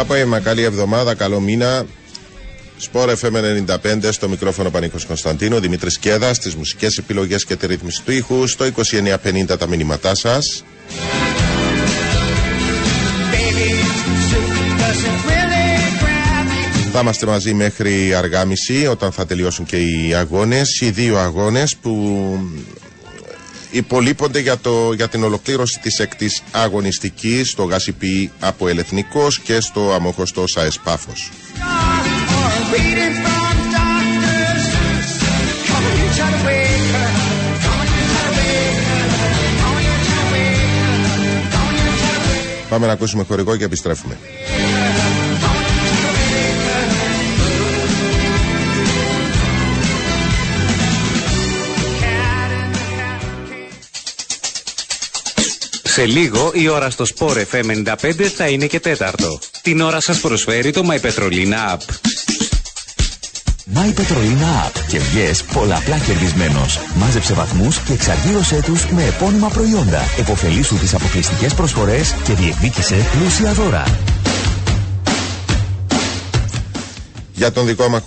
απόγευμα, καλή εβδομάδα, καλό μήνα. Σπορ FM 95 στο μικρόφωνο Πανίκος Κωνσταντίνο, Δημήτρης Κέδα, στι μουσικές επιλογές και τη ρύθμιση του ήχου, στο 2950 τα μηνύματά σας. Θα είμαστε μαζί μέχρι αργά μισή όταν θα τελειώσουν και οι αγώνες, οι δύο αγώνες που υπολείπονται για, το, για την ολοκλήρωση της έκτης αγωνιστικής στο Γασιπί από Ελεθνικός και στο Αμοχωστό ΣΑΕΣ Πάφος. Πάμε να ακούσουμε χορηγό και επιστρέφουμε. Σε λίγο η ώρα στο Sport FM 95 θα είναι και τέταρτο. Την ώρα σας προσφέρει το My Petrolina App. My Petrolina App και βγες πολλαπλά κερδισμένος. Μάζεψε βαθμούς και εξαργύρωσέ τους με επώνυμα προϊόντα. Εποφελήσου τις αποκλειστικές προσφορές και διεκδίκησε πλούσια δώρα. Για τον δικό, μας,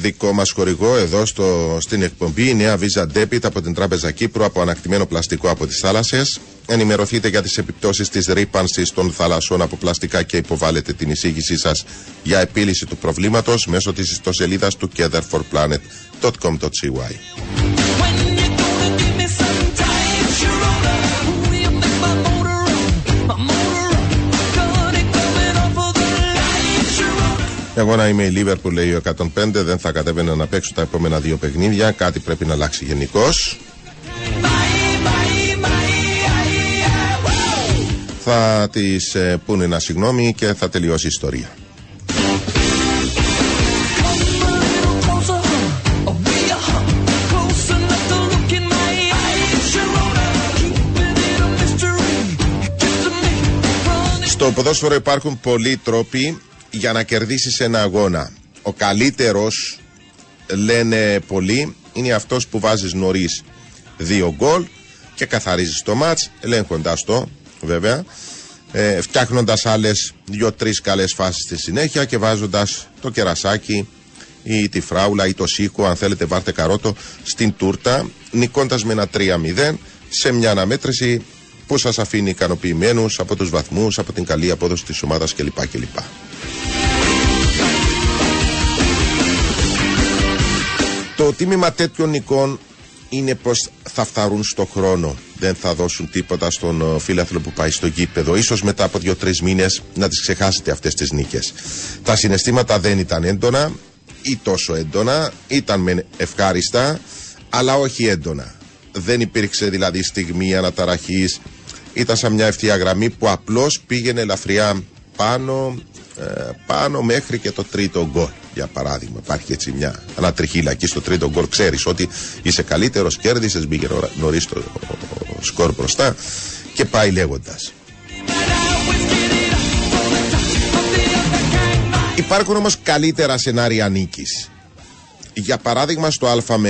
δικό μας χορηγό εδώ στο, στην εκπομπή η νέα Visa Debit από την Τράπεζα Κύπρου από ανακτημένο πλαστικό από τις θάλασσες. Ενημερωθείτε για τις επιπτώσεις της ρήπανσης των θαλασσών από πλαστικά και υποβάλλετε την εισήγησή σας για επίλυση του προβλήματος μέσω της ιστοσελίδας του togetherforplanet.com.cy. Εγώ να είμαι η Λίβερπουλ, λέει ο 105, δεν θα κατέβαινα να παίξω τα επόμενα δύο παιχνίδια. Κάτι πρέπει να αλλάξει γενικώς. Θα τη ε, πούνε ένα συγγνώμη και θα τελειώσει η ιστορία. Στο ποδόσφαιρο υπάρχουν πολλοί τρόποι για να κερδίσεις ένα αγώνα. Ο καλύτερος, λένε πολλοί, είναι αυτός που βάζεις νωρίς δύο γκολ και καθαρίζεις το μάτς, ελέγχοντας το βέβαια, ε, φτιάχνοντας άλλες δύο-τρεις καλές φάσεις στη συνέχεια και βάζοντας το κερασάκι ή τη φράουλα ή το σίκο, αν θέλετε πάρτε καρότο, στην τούρτα, νικώντας με ένα 3-0 σε μια αναμέτρηση που σας αφήνει ικανοποιημένους από τους βαθμούς, από την καλή απόδοση της ομάδας κλπ. κλπ. Το τίμημα τέτοιων νικών είναι πως θα φταρούν στο χρόνο. Δεν θα δώσουν τίποτα στον ε, φίλαθλο που πάει στο γήπεδο. Ίσως μετά από δύο-τρεις μήνες να τις ξεχάσετε αυτές τις νίκες. Τα συναισθήματα δεν ήταν έντονα ή τόσο έντονα. Ήταν με ευχάριστα, αλλά όχι έντονα. Δεν υπήρξε δηλαδή στιγμή αναταραχής. Ήταν σαν μια ευθεία γραμμή που απλώς πήγαινε ελαφριά πάνω ε, πάνω μέχρι και το τρίτο γκολ. Για παράδειγμα, υπάρχει έτσι μια ανατριχίλα εκεί στο τρίτο γκολ. Ξέρεις ότι είσαι καλύτερος, κέρδισες, μπήκε νωρίς το σκορ μπροστά και πάει λέγοντας. Υπάρχουν όμως καλύτερα σενάρια νίκης. Για παράδειγμα στο ΑΜ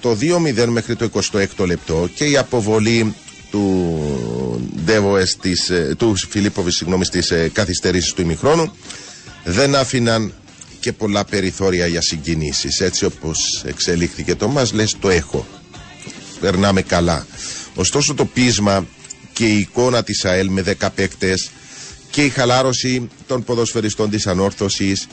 το 2-0 μέχρι το 26ο λεπτό και η αποβολή του Ντέβοες της, ε, του Φιλίπποβης συγγνώμη στις ε, καθυστερήσεις του ημιχρόνου. Δεν άφηναν και πολλά περιθώρια για συγκινήσεις. Έτσι όπως εξελίχθηκε το μας λες το έχω. Περνάμε καλά. Ωστόσο το πείσμα και η εικόνα της ΑΕΛ με 10 παίκτες και η χαλάρωση των ποδοσφαιριστών της ανόρθωσης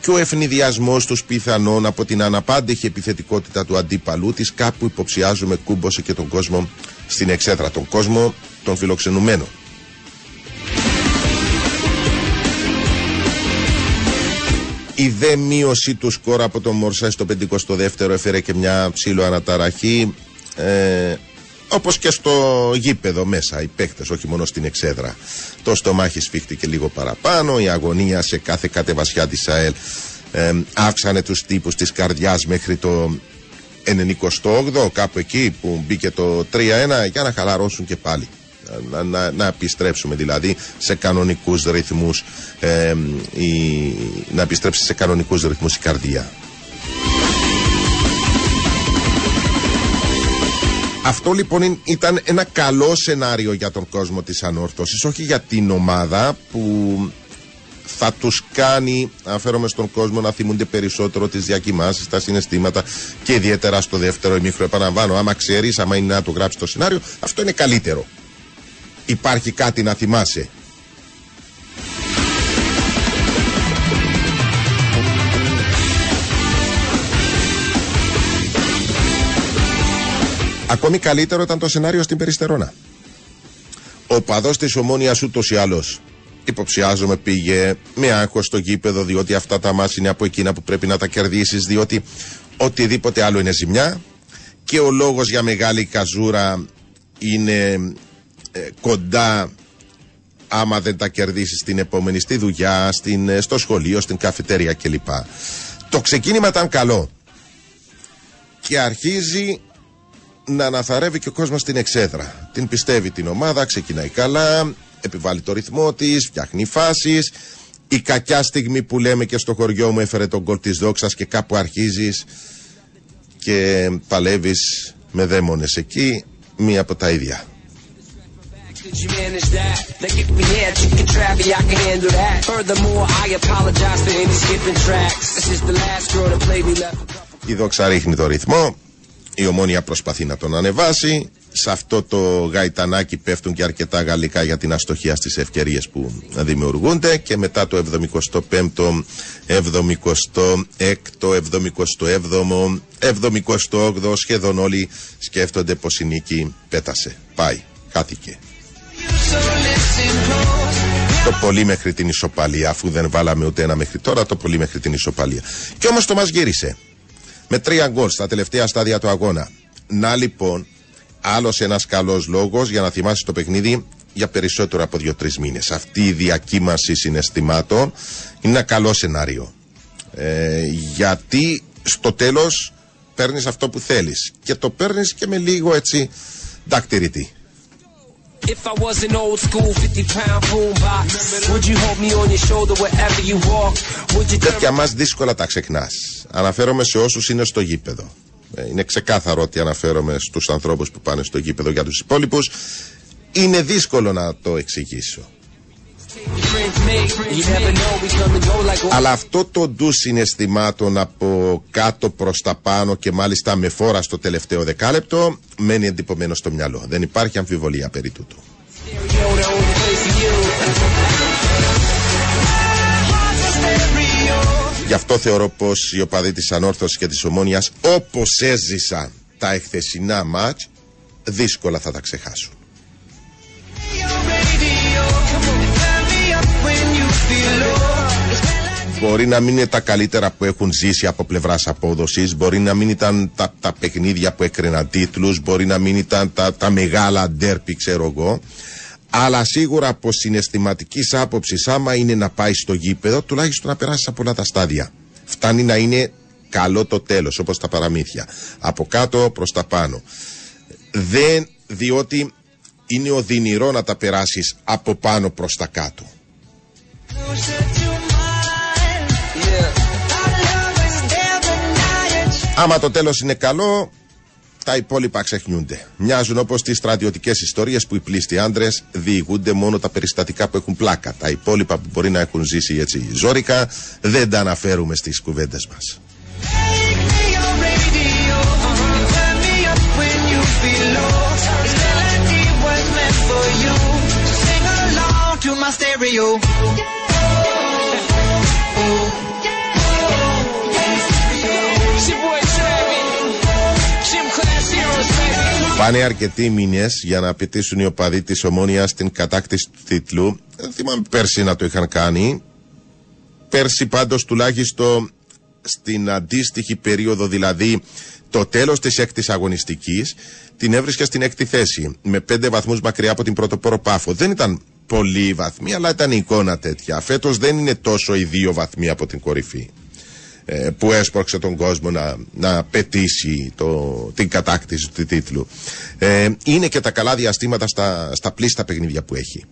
και ο ευνηδιασμός τους πιθανόν από την αναπάντεχη επιθετικότητα του αντίπαλου της κάπου υποψιάζουμε κούμπωσε και τον κόσμο στην εξέδρα, τον κόσμο των φιλοξενουμένων. Η δε μείωση του σκορ από τον Μορσέ στο 52ο έφερε και μια ψήλο αναταραχή. Ε, Όπως και στο γήπεδο μέσα, οι παίχτε, όχι μόνο στην εξέδρα. Το στομάχι σφίχτηκε λίγο παραπάνω, η αγωνία σε κάθε κατεβασιά της ΑΕΛ ε, αύξανε τους τύπους της καρδιάς μέχρι το 98, κάπου εκεί που μπήκε το 3-1, για να χαλαρώσουν και πάλι. Να, να, να επιστρέψουμε δηλαδή σε κανονικούς ρυθμούς ε, η, να επιστρέψει σε κανονικούς ρυθμούς η καρδιά Αυτό λοιπόν ήταν ένα καλό σενάριο για τον κόσμο της ανόρθωσης, όχι για την ομάδα που θα τους κάνει, αναφέρομαι στον κόσμο, να θυμούνται περισσότερο τις διακοιμάνσεις, τα συναισθήματα και ιδιαίτερα στο δεύτερο ημίχρο επαναλαμβάνω. Άμα ξέρεις, άμα είναι να το γράψεις το σενάριο, αυτό είναι καλύτερο. Υπάρχει κάτι να θυμάσαι. Ακόμη καλύτερο ήταν το σενάριο στην Περιστερώνα. Ο παδός της ομόνοια ούτως ή άλλως υποψιάζομαι πήγε με άγχος στο γήπεδο διότι αυτά τα μάτια είναι από εκείνα που πρέπει να τα κερδίσεις διότι οτιδήποτε άλλο είναι ζημιά και ο λόγος για μεγάλη καζούρα είναι ε, κοντά άμα δεν τα κερδίσεις την επόμενη στη δουλειά, στην, ε, στο σχολείο, στην καφετέρια κλπ. Το ξεκίνημα ήταν καλό και αρχίζει να αναθαρεύει και ο κόσμος στην εξέδρα. Την πιστεύει την ομάδα, ξεκινάει καλά, επιβάλλει το ρυθμό της, φτιάχνει φάσεις. Η κακιά στιγμή που λέμε και στο χωριό μου έφερε τον κολ της δόξας και κάπου αρχίζεις και παλεύεις με δαίμονες εκεί, μία από τα ίδια. Η δόξα ρίχνει το ρυθμό η ομόνια προσπαθεί να τον ανεβάσει. Σε αυτό το γαϊτανάκι πέφτουν και αρκετά γαλλικά για την αστοχία στις ευκαιρίες που δημιουργούνται και μετά το 75ο, 76ο, 77ο, 78ο σχεδόν όλοι σκέφτονται πως η νίκη πέτασε. Πάει, χάθηκε. Το πολύ μέχρι την ισοπαλία, αφού δεν βάλαμε ούτε ένα μέχρι τώρα, το πολύ μέχρι την ισοπαλία. Και όμως το μας γύρισε με τρία γκολ στα τελευταία στάδια του αγώνα. Να λοιπόν, άλλος ένας καλός λόγος για να θυμάσαι το παιχνίδι για περισσότερο από δύο-τρεις μήνες. Αυτή η διακύμαση συναισθημάτων είναι ένα καλό σενάριο. Ε, γιατί στο τέλος παίρνεις αυτό που θέλεις και το παίρνεις και με λίγο έτσι δακτηριτή. If I was an old school 50 pound boombox, would you hold me on your shoulder wherever you walk? Would you Τέτοια μας δύσκολα τα ξεχνάς. Αναφέρομαι σε όσους είναι στο γήπεδο. Ε, είναι ξεκάθαρο ότι αναφέρομαι στους ανθρώπους που πάνε στο γήπεδο για τους υπόλοιπους. Είναι δύσκολο να το εξηγήσω. Αλλά αυτό το ντους συναισθημάτων από κάτω προς τα πάνω και μάλιστα με φόρα στο τελευταίο δεκάλεπτο μένει εντυπωμένο στο μυαλό. Δεν υπάρχει αμφιβολία περί τούτου. Γι' αυτό θεωρώ πως οι οπαδοί της Ανόρθωσης και της Ομόνιας όπως έζησαν τα εχθεσινά μάτς δύσκολα θα τα ξεχάσουν. Μπορεί να μην είναι τα καλύτερα που έχουν ζήσει από πλευράς απόδοσης, μπορεί να μην ήταν τα, τα παιχνίδια που έκριναν τίτλους, μπορεί να μην ήταν τα, τα μεγάλα ντέρπι, ξέρω εγώ. Αλλά σίγουρα από συναισθηματικής άποψης, άμα είναι να πάει στο γήπεδο, τουλάχιστον να περάσεις από όλα τα στάδια. Φτάνει να είναι καλό το τέλος, όπως τα παραμύθια. Από κάτω προς τα πάνω. Δεν, διότι είναι οδυνηρό να τα περάσεις από πάνω προς τα κάτω. Άμα το τέλος είναι καλό, τα υπόλοιπα ξεχνιούνται. Μοιάζουν όπως τις στρατιωτικές ιστορίες που οι πλήστοι άντρες διηγούνται μόνο τα περιστατικά που έχουν πλάκα. Τα υπόλοιπα που μπορεί να έχουν ζήσει έτσι ζώρικα δεν τα αναφέρουμε στις κουβέντες μας. Πάνε αρκετοί μήνες για να απαιτήσουν οι οπαδοί της Ομόνιας την κατάκτηση του τίτλου. Δεν θυμάμαι πέρσι να το είχαν κάνει. Πέρσι πάντως τουλάχιστον στην αντίστοιχη περίοδο, δηλαδή το τέλος της έκτης αγωνιστικής, την έβρισκε στην έκτη θέση, με πέντε βαθμούς μακριά από την πρωτοπόρο Πάφο. Δεν ήταν πολλοί βαθμοί, αλλά ήταν η εικόνα τέτοια. Φέτος δεν είναι τόσο οι δύο βαθμοί από την κορυφή ε, που έσπρωξε τον κόσμο να, να πετήσει το, την κατάκτηση του τίτλου. Ε, είναι και τα καλά διαστήματα στα, στα πλήστα παιχνίδια που έχει.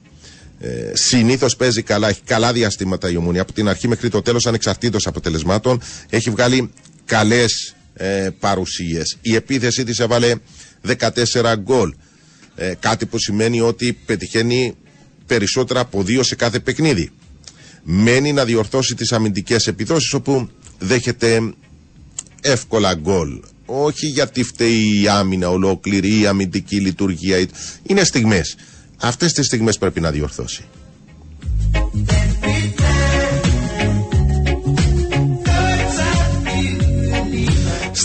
Ε, Συνήθως παίζει καλά, έχει καλά διαστήματα η ομονία. Από την αρχή μέχρι το τέλος, ανεξαρτήτως αποτελεσμάτων, έχει βγάλει καλές ε, παρουσίες. Η επίθεσή της έβαλε 14 γκολ. Ε, κάτι που σημαίνει ότι πετυχαίνει περισσότερα από δύο σε κάθε παιχνίδι. Μένει να διορθώσει τις αμυντικές επιδόσεις όπου δέχεται εύκολα γκολ. Όχι γιατί φταίει η άμυνα ολόκληρη, η αμυντική λειτουργία. Είναι στιγμές. Αυτές τις στιγμές πρέπει να διορθώσει.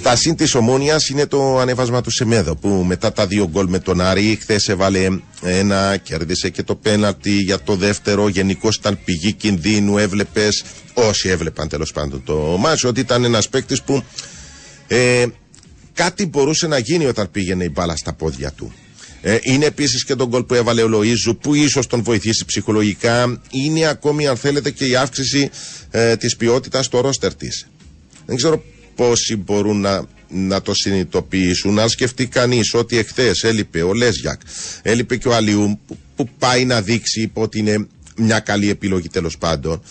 Στα συν της Ομόνιας είναι το ανέβασμα του Σεμέδο που μετά τα δύο γκολ με τον Άρη χθες έβαλε ένα, κέρδισε και το πέναλτι για το δεύτερο. Γενικώς ήταν πηγή κινδύνου. Έβλεπες, όσοι έβλεπαν τέλος πάντων το μάτσο, ότι ήταν ένας παίκτης που ε, κάτι μπορούσε να γίνει όταν πήγαινε η μπάλα στα πόδια του. Ε, είναι επίσης και τον γκολ που έβαλε ο Λοίζου που ίσως τον βοηθήσει ψυχολογικά. Είναι ακόμη, αν θέλετε, και η αύξηση ε, της ποιότητας στο ρόστερ της. Δεν ξέρω πόσοι μπορούν να, να το συνειδητοποιήσουν. Αν σκεφτεί κανείς ότι εχθές έλειπε ο Λέζιακ, έλειπε και ο Αλιούμ, που, πάει να δείξει ότι είναι μια καλή επιλογή τέλος πάντων.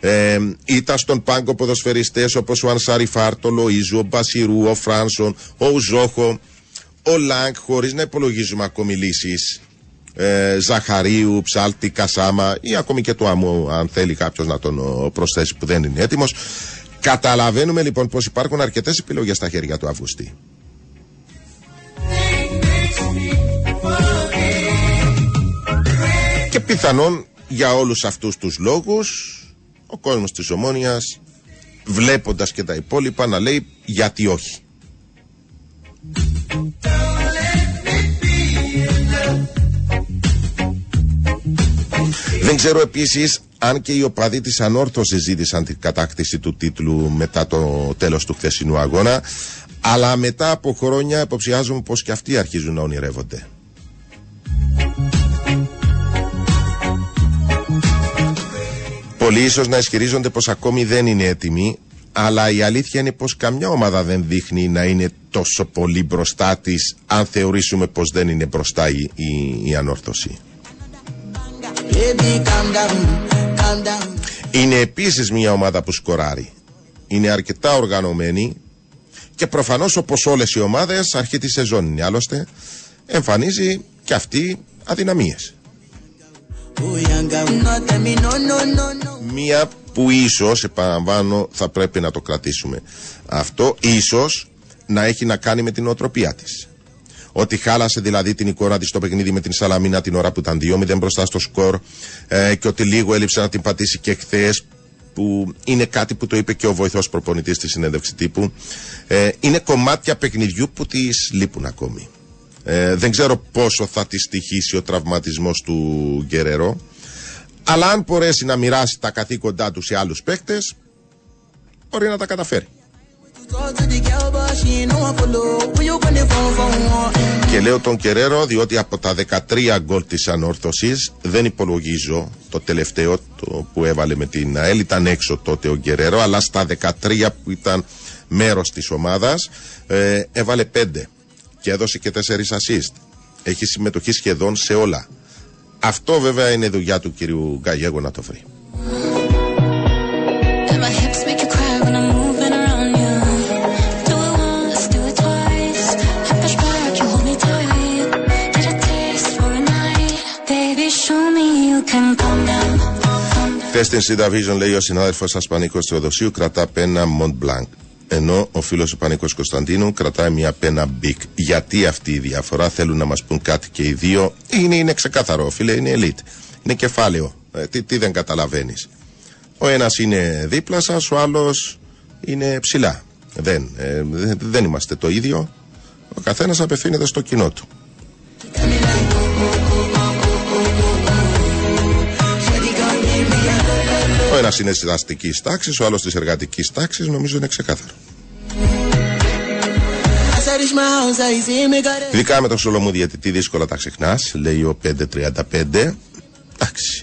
Ε, ήταν στον πάγκο ποδοσφαιριστές όπως ο Ανσάρι Φάρτο, ο Λοΐζου, ο Μπασιρού, ο Φράνσον, ο Ουζόχο, ο Λάγκ, χωρίς να υπολογίζουμε ακόμη λύσεις. Ε, Ζαχαρίου, Ψάλτη, Κασάμα ή ακόμη και του Αμού, αν θέλει κάποιος να τον προσθέσει που δεν είναι έτοιμος. Καταλαβαίνουμε λοιπόν πως υπάρχουν αρκετές επιλογές στα χέρια του Αυγουστή. Και πιθανόν για όλους αυτούς τους λόγους ο κόσμος της Ομόνιας βλέποντας και τα υπόλοιπα να λέει γιατί όχι. Δεν ξέρω επίσης αν και οι οπαδοί της ανόρθωσης ζήτησαν την κατάκτηση του τίτλου μετά το τέλος του χθεσινού αγώνα αλλά μετά από χρόνια υποψιάζομαι πως και αυτοί αρχίζουν να ονειρεύονται. Πολλοί ίσως να ισχυρίζονται πως ακόμη δεν είναι έτοιμοι αλλά η αλήθεια είναι πως καμιά ομάδα δεν δείχνει να είναι τόσο πολύ μπροστά της αν θεωρήσουμε πως δεν είναι μπροστά η, η, η ανόρθωση. Είναι επίσης μια ομάδα που σκοράρει. Είναι αρκετά οργανωμένη και προφανώς όπως όλες οι ομάδες αρχή της σεζόν είναι. Άλλωστε εμφανίζει και αυτή αδυναμίες. Μία που ίσως, επαναλαμβάνω, θα πρέπει να το κρατήσουμε. Αυτό ίσως να έχει να κάνει με την οτροπία της. Ότι χάλασε δηλαδή την εικόνα της στο παιχνίδι με την Σαλαμίνα την ώρα που ήταν 2-0 μπροστά στο σκορ ε, και ότι λίγο έλειψε να την πατήσει και χθες που είναι κάτι που το είπε και ο βοηθός προπονητής στη συνέντευξη τύπου. Ε, είναι κομμάτια παιχνιδιού που της λείπουν ακόμη. Ε, δεν ξέρω πόσο θα της στοιχήσει ο τραυματισμός του Γκερερό. Αλλά αν μπορέσει να μοιράσει τα καθήκοντά του σε άλλους παίκτες, μπορεί να τα καταφέρει. Και λέω τον Κεραίρο διότι από τα 13 γκολ της ανόρθωσης δεν υπολογίζω το τελευταίο το που έβαλε με την ΑΕΛ ήταν έξω τότε ο Κεραίρο αλλά στα 13 που ήταν μέρος της ομάδας ε, έβαλε 5 και έδωσε και 4 assist. Έχει συμμετοχή σχεδόν σε όλα. Αυτό βέβαια είναι δουλειά του κυρίου Γκαγέγου να το βρει. Χθε στην Συνταβίζον λέει ο συνάδελφος Ασπανικό Θεοδοσίου κρατά πένα Mont Blanc. Ενώ ο φίλος ο Πανίκος Κωνσταντίνου κρατάει μια πένα Big. Γιατί αυτή η διαφορά θέλουν να μας πούν κάτι και οι δύο. Είναι, είναι ξεκάθαρο, φίλε, είναι elite. Είναι κεφάλαιο. Ε, τι, τι δεν καταλαβαίνεις. Ο ένας είναι δίπλα σας, ο άλλος είναι ψηλά. Δεν, ε, δεν είμαστε το ίδιο. Ο καθένας απευθύνεται στο κοινό του. Ένας είναι της αστικής τάξης, ο άλλος της εργατικής τάξης, νομίζω είναι ξεκάθαρο. Ειδικά με το Σολομού διαιτητή δύσκολα τα ξεχνάς, λέει ο 535. Εντάξει.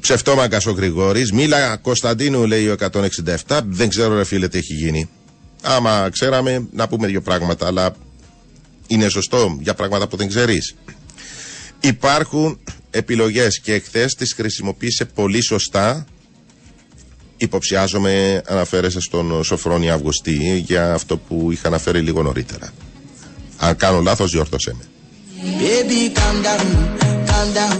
Ψευτόμαγκας ο Γρηγόρης. Μίλα Κωνσταντίνου, λέει ο 167. Δεν ξέρω, ρε φίλε, τι έχει γίνει. Άμα ξέραμε, να πούμε δύο πράγματα, αλλά είναι σωστό για πράγματα που δεν ξέρεις. Υπάρχουν επιλογές και εχθές τις χρησιμοποίησε πολύ σωστά Υποψιάζομαι αναφέρεσαι στον Σοφρόνη Αυγουστή για αυτό που είχα αναφέρει λίγο νωρίτερα. Αν κάνω λάθος διόρθωσέ με.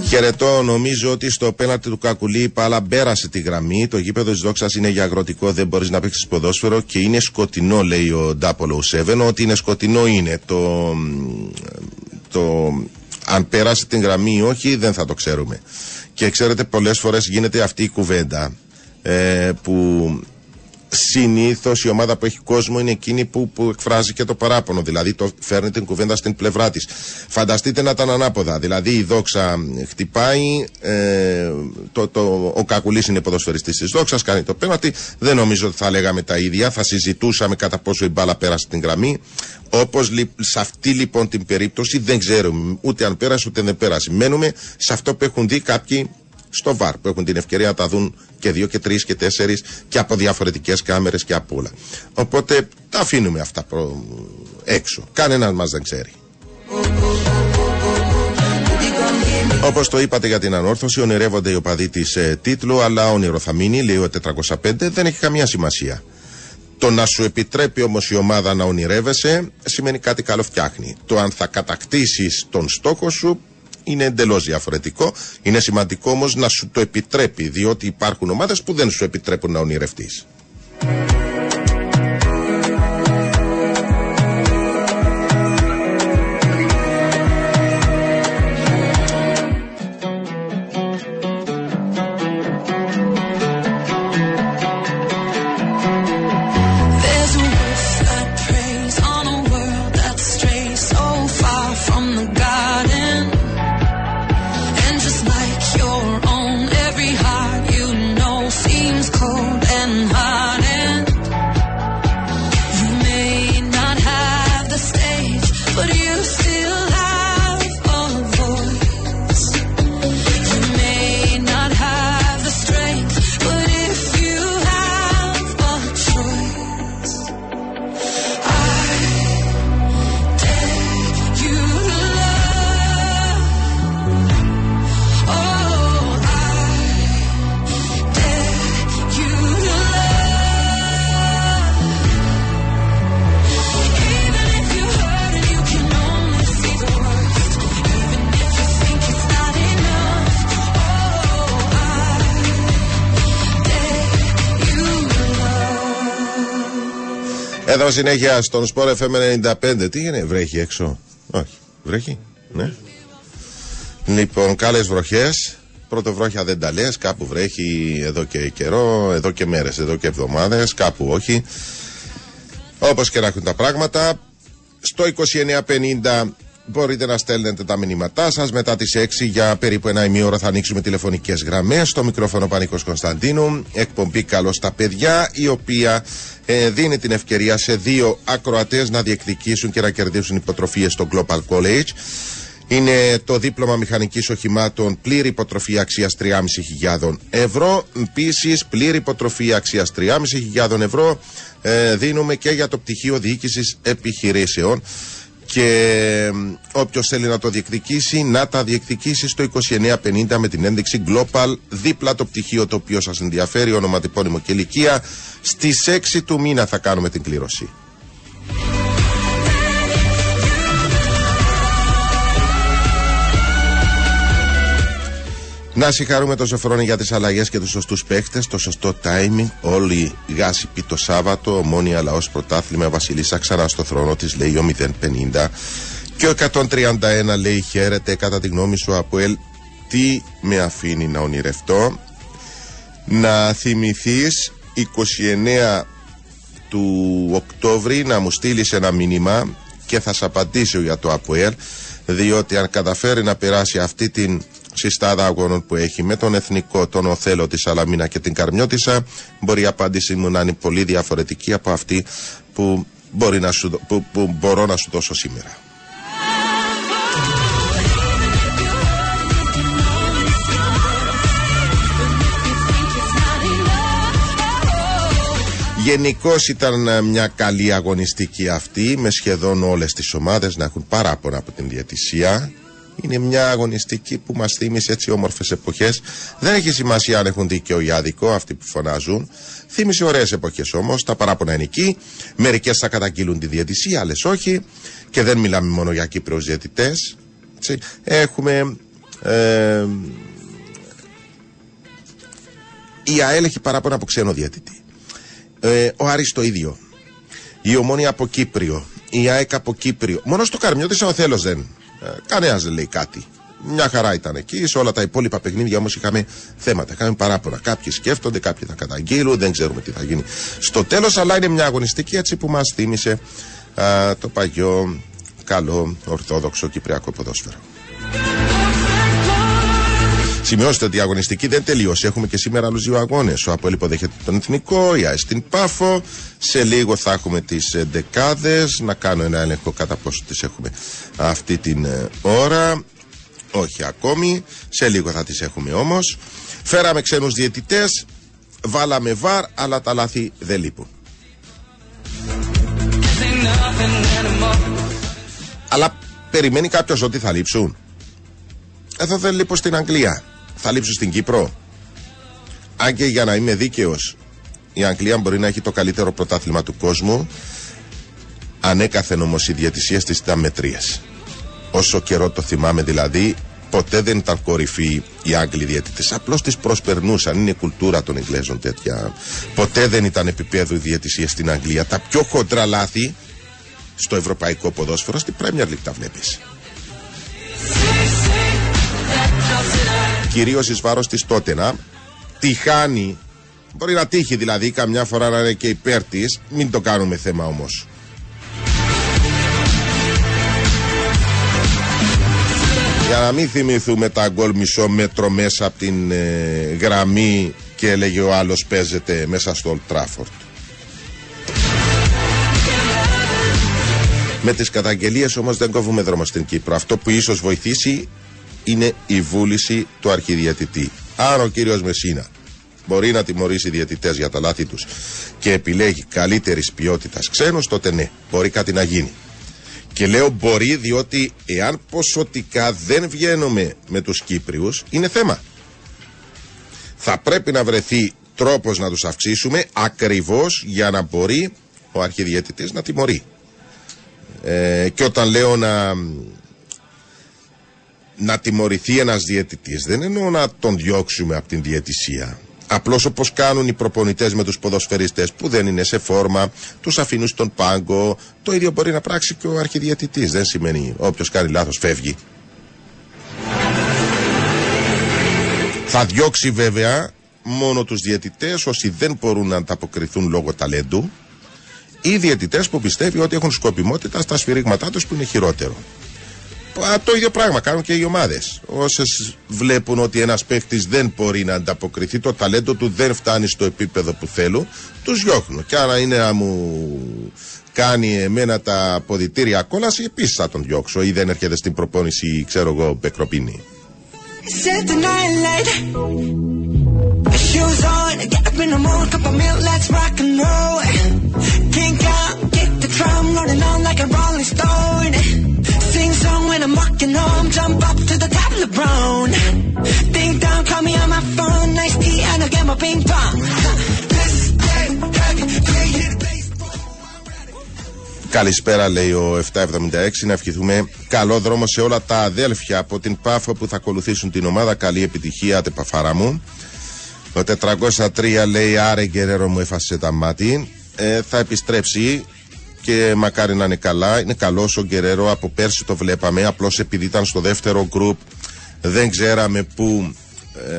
Χαιρετώ, νομίζω ότι στο πέναλτι του Κακουλή η Πάλα πέρασε τη γραμμή. Το γήπεδο της Δόξας είναι για αγροτικό, δεν μπορείς να παίξεις ποδόσφαιρο και είναι σκοτεινό, λέει ο Ντάπολο 7. Ότι είναι σκοτεινό είναι. Το, το αν πέρασε την γραμμή ή όχι δεν θα το ξέρουμε. Και ξέρετε, πολλές φορές γίνεται αυτή η κουβέντα ε, που συνήθως η ομάδα που έχει κόσμο είναι εκείνη που, που εκφράζει και το παράπονο. Δηλαδή το φέρνει την κουβέντα στην πλευρά της. Φανταστείτε να ήταν ανάποδα. Δηλαδή η δόξα χτυπάει, ε, το, το, ο Κακουλής είναι ποδοσφαιριστής της δόξας, κάνει το πέναλτι. Δεν νομίζω ότι θα λέγαμε τα ίδια. Θα συζητούσαμε κατά πόσο η μπάλα πέρασε την γραμμή. Όπως σε αυτή λοιπόν την περίπτωση δεν ξέρουμε ούτε αν πέρασε ούτε δεν πέρασε. Μένουμε σε αυτό που έχουν δει κάποιοι στο ΒΑΡ που έχουν την ευκαιρία να τα δουν και δύο και τρεις και τέσσερις και από διαφορετικές κάμερες και από όλα. Οπότε τα αφήνουμε αυτά προ... έξω. Κανένας μας δεν ξέρει. Όπως το είπατε για την ανόρθωση, ονειρεύονται οι οπαδοί της ε, τίτλου, αλλά όνειρο θα μείνει, λέει ο 405, δεν έχει καμία σημασία. Το να σου επιτρέπει όμως η ομάδα να ονειρεύεσαι σημαίνει κάτι καλό φτιάχνει. Το αν θα κατακτήσεις τον στόχο σου είναι εντελώς διαφορετικό. Είναι σημαντικό όμως να σου το επιτρέπει, διότι υπάρχουν ομάδες που δεν σου επιτρέπουν να ονειρευτείς. Εδώ συνέχεια στον Σπορ FM 95. Τι είναι, βρέχει έξω; Όχι, βρέχει, ναι. Λοιπόν, καλές βροχές. Πρωτοβρόχια δεν τα λες. Κάπου βρέχει εδώ και καιρό, εδώ και μέρες, εδώ και εβδομάδες. Κάπου όχι. Όπως και να έχουν τα πράγματα. Στο 2950 Μπορείτε να στέλνετε τα μηνύματά σας μετά τις 6 για περίπου ένα ημίωρο. Θα ανοίξουμε τηλεφωνικές γραμμές. Στο μικρόφωνο Πανίκο Κωνσταντίνου. Εκπομπή Καλώ στα παιδιά, η οποία ε, δίνει την ευκαιρία σε δύο ακροατές να διεκδικήσουν και να κερδίσουν υποτροφίες στο Global College. Είναι το δίπλωμα μηχανικής οχημάτων πλήρη υποτροφία αξίας 3.500 ευρώ. Επίσης, πλήρη υποτροφία αξίας 3.500 ευρώ ε, δίνουμε και για το πτυχίο διοίκησης επιχειρήσεων. Και όποιος θέλει να το διεκδικήσει, να τα διεκδικήσει στο 2950 με την ένδειξη Global, δίπλα το πτυχίο το οποίο σας ενδιαφέρει, ονοματεπώνυμο και ηλικία. Στις 6 του μήνα θα κάνουμε την κλήρωση. Να συγχαρούμε τον Σοφρόνη για τις αλλαγές και τους σωστούς παίχτες, το σωστό timing. Όλοι γάσιποι το Σάββατο, ομόνια λαό πρωτάθλημα, Βασιλίσσα ξανά στο θρόνο της, λέει ο 050. Και ο 131 λέει χαίρεται, κατά τη γνώμη σου, από ελ, τι με αφήνει να ονειρευτώ; Να θυμηθείς 29 του Οκτώβρη να μου στείλεις ένα μήνυμα και θα σε απαντήσω για το ΑΠΟΕΛ διότι αν καταφέρει να περάσει αυτή την συστάδα αγώνων που έχει με τον Εθνικό, τον Οθέλο της Σαλαμίνα και την Καρμιώτησα, μπορεί η απάντησή μου να είναι πολύ διαφορετική από αυτή που, μπορεί να σου, που, που μπορώ να σου δώσω σήμερα. Γενικώς ήταν μια καλή αγωνιστική αυτή με σχεδόν όλες τις ομάδες να έχουν παράπονα από την διατησία είναι μια αγωνιστική που μας θύμισε έτσι όμορφες εποχές. Δεν έχει σημασία αν έχουν δίκαιο ή άδικο αυτοί που φωνάζουν. Θύμισε ωραίες εποχές όμως. Τα παράπονα είναι εκεί. Μερικές θα καταγγείλουν τη διαιτησία, άλλες όχι. Και δεν μιλάμε μόνο για Κύπρους διαιτητές. Έχουμε. Ε, η ΑΕΛ έχει παράπονα από ξένο διαιτητή. Ε, ο Άρης το ίδιο. Η Ομόνια από Κύπριο. Η ΑΕΚ από Κύπριο. Μόνο στο Καρμιώτης ο Θέλος δεν ε, Κανένας δεν λέει κάτι. Μια χαρά ήταν εκεί. Σε όλα τα υπόλοιπα παιχνίδια όμως είχαμε θέματα. Είχαμε παράπονα. Κάποιοι σκέφτονται, κάποιοι θα καταγγείλουν, δεν ξέρουμε τι θα γίνει στο τέλος. Αλλά είναι μια αγωνιστική έτσι που μας θύμισε το παγιό, καλό, ορθόδοξο κυπριακό ποδόσφαιρο. Σημειώστε ότι η αγωνιστική δεν τελείωσε. Έχουμε και σήμερα άλλους δύο αγώνες. Ο Απόλυ υποδέχεται τον Εθνικό, η ΑΕΣ στην Πάφο. Σε λίγο θα έχουμε τις δεκάδες. Να κάνω ένα έλεγχο κατά πόσο τις έχουμε αυτή την ε, ώρα. Όχι ακόμη. Σε λίγο θα τις έχουμε όμως. Φέραμε ξένους διαιτητές. Βάλαμε βαρ, αλλά τα λάθη δεν λείπουν. Αλλά περιμένει κάποιος ότι θα λείψουν. Εδώ δεν λείπω στην Αγγλία θα λείψω στην Κύπρο. Αν και για να είμαι δίκαιος, η Αγγλία μπορεί να έχει το καλύτερο πρωτάθλημα του κόσμου. Ανέκαθεν όμως η διατησία τη ήταν μετρίε. Όσο καιρό το θυμάμαι δηλαδή, ποτέ δεν ήταν κορυφή οι Άγγλοι διαιτητές. Απλώς τις προσπερνούσαν. Είναι κουλτούρα των Εγγλέζων τέτοια. Ποτέ δεν ήταν επίπεδο η διαιτησία στην Αγγλία. Τα πιο χοντρά λάθη στο ευρωπαϊκό ποδόσφαιρο στην Premier League τα βλέπεις κυρίω ει βάρο τη Τότενα. Τη χάνει. Μπορεί να τύχει δηλαδή καμιά φορά να είναι και υπέρ της. Μην το κάνουμε θέμα όμως. Για να μην θυμηθούμε τα γκολ μισό μέτρο μέσα από την ε, γραμμή και έλεγε ο άλλος παίζεται μέσα στο Old Trafford. Με τις καταγγελίες όμως δεν κόβουμε δρόμο στην Κύπρο. Αυτό που ίσως βοηθήσει είναι η βούληση του αρχιδιατητή. Αν ο κύριος Μεσίνα μπορεί να τιμωρήσει διαιτητές για τα λάθη τους και επιλέγει καλύτερης ποιότητας ξένου, τότε ναι, μπορεί κάτι να γίνει. Και λέω μπορεί διότι εάν ποσοτικά δεν βγαίνουμε με τους Κύπριους είναι θέμα. Θα πρέπει να βρεθεί τρόπος να τους αυξήσουμε ακριβώς για να μπορεί ο αρχιδιαιτητής να τιμωρεί. Ε, και όταν λέω να να τιμωρηθεί ένας διαιτητής δεν εννοώ να τον διώξουμε από την διαιτησία Απλώς όπως κάνουν οι προπονητές με τους ποδοσφαιριστές που δεν είναι σε φόρμα, τους αφήνουν στον πάγκο. Το ίδιο μπορεί να πράξει και ο αρχιδιαιτητής. Δεν σημαίνει όποιος κάνει λάθος φεύγει. Θα διώξει βέβαια μόνο τους διαιτητές όσοι δεν μπορούν να ανταποκριθούν λόγω ταλέντου ή διαιτητές που πιστεύει ότι έχουν σκοπιμότητα στα σφυρίγματά τους που είναι χειρότερο. Το ίδιο πράγμα κάνουν και οι ομάδες. Όσες βλέπουν ότι ένας παίχτης δεν μπορεί να ανταποκριθεί, το ταλέντο του δεν φτάνει στο επίπεδο που θέλουν, τους διώχνουν. Και αν είναι να μου κάνει εμένα τα αποδητήρια κόλαση, επίσης θα τον διώξω ή δεν έρχεται στην προπόνηση, ξέρω εγώ, Μπεκροπίνη. Καλησπέρα λέει ο 776 να ευχηθούμε καλό δρόμο σε όλα τα αδέλφια από την Πάφο που θα ακολουθήσουν την ομάδα καλή επιτυχία τεπαφάρα μου ο 403 λέει άρε γκερέρο μου έφασε τα μάτι. Ε, θα επιστρέψει και μακάρι να είναι καλά. Είναι καλός ο Γκερέρο. Από πέρσι το βλέπαμε. Απλώς επειδή ήταν στο δεύτερο γκρουπ δεν ξέραμε πού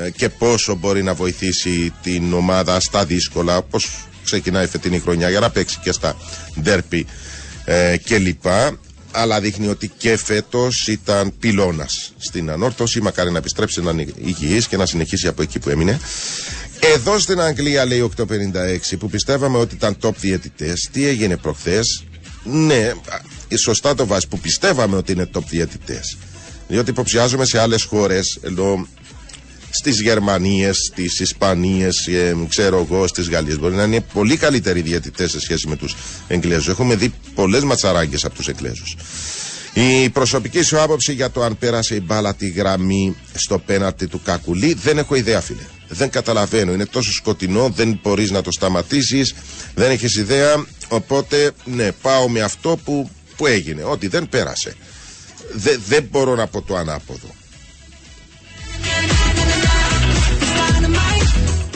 ε, και πόσο μπορεί να βοηθήσει την ομάδα στα δύσκολα. Πώς ξεκινάει η φετινή χρονιά για να παίξει και στα ντέρπι ε, κλπ. Αλλά δείχνει ότι και φέτος ήταν πυλώνας στην ανόρθωση. Μακάρι να επιστρέψει να είναι υγιής και να συνεχίσει από εκεί που έμεινε. Εδώ στην Αγγλία λέει 856 που πιστεύαμε ότι ήταν top διαιτητές Τι έγινε προχθές; Ναι, σωστά το βάζεις που πιστεύαμε ότι είναι top διαιτητές Διότι υποψιάζομαι σε άλλες χώρες ενώ στις Γερμανίες, στις Ισπανίες, ε, ξέρω εγώ, στις Γαλλίες μπορεί να είναι πολύ καλύτεροι διαιτητές σε σχέση με τους Εγγλέζους Έχουμε δει πολλές ματσαράγκες από τους Εγγλέζους η προσωπική σου άποψη για το αν πέρασε η μπάλα τη γραμμή στο πέναρτι του Κακουλή δεν έχω ιδέα φίλε. Δεν καταλαβαίνω. Είναι τόσο σκοτεινό, δεν μπορείς να το σταματήσεις, δεν έχεις ιδέα. Οπότε, ναι, πάω με αυτό που, που έγινε. Ότι δεν πέρασε. Δε, δεν μπορώ να πω το ανάποδο.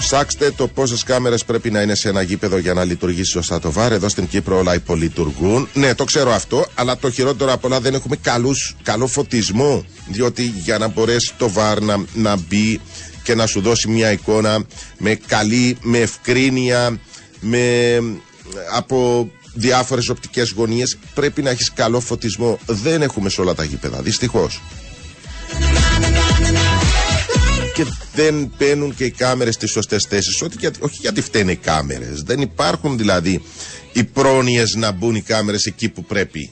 Ψάξτε το πόσες κάμερες πρέπει να είναι σε ένα γήπεδο για να λειτουργήσει σωστά το βάρ. Εδώ στην Κύπρο όλα υπολειτουργούν. Ναι, το ξέρω αυτό, αλλά το χειρότερο απ' όλα δεν έχουμε καλούς, καλό φωτισμό. Διότι για να μπορέσει το βάρ να, να μπει και να σου δώσει μια εικόνα με καλή, με ευκρίνεια, με, από διάφορες οπτικές γωνίες πρέπει να έχεις καλό φωτισμό. Δεν έχουμε σε όλα τα γήπεδα, δυστυχώς. Και δεν μπαίνουν και οι κάμερες στις σωστές θέσεις, όχι γιατί φταίνε οι κάμερες. Δεν υπάρχουν δηλαδή οι πρόνοιες να μπουν οι κάμερες εκεί που πρέπει.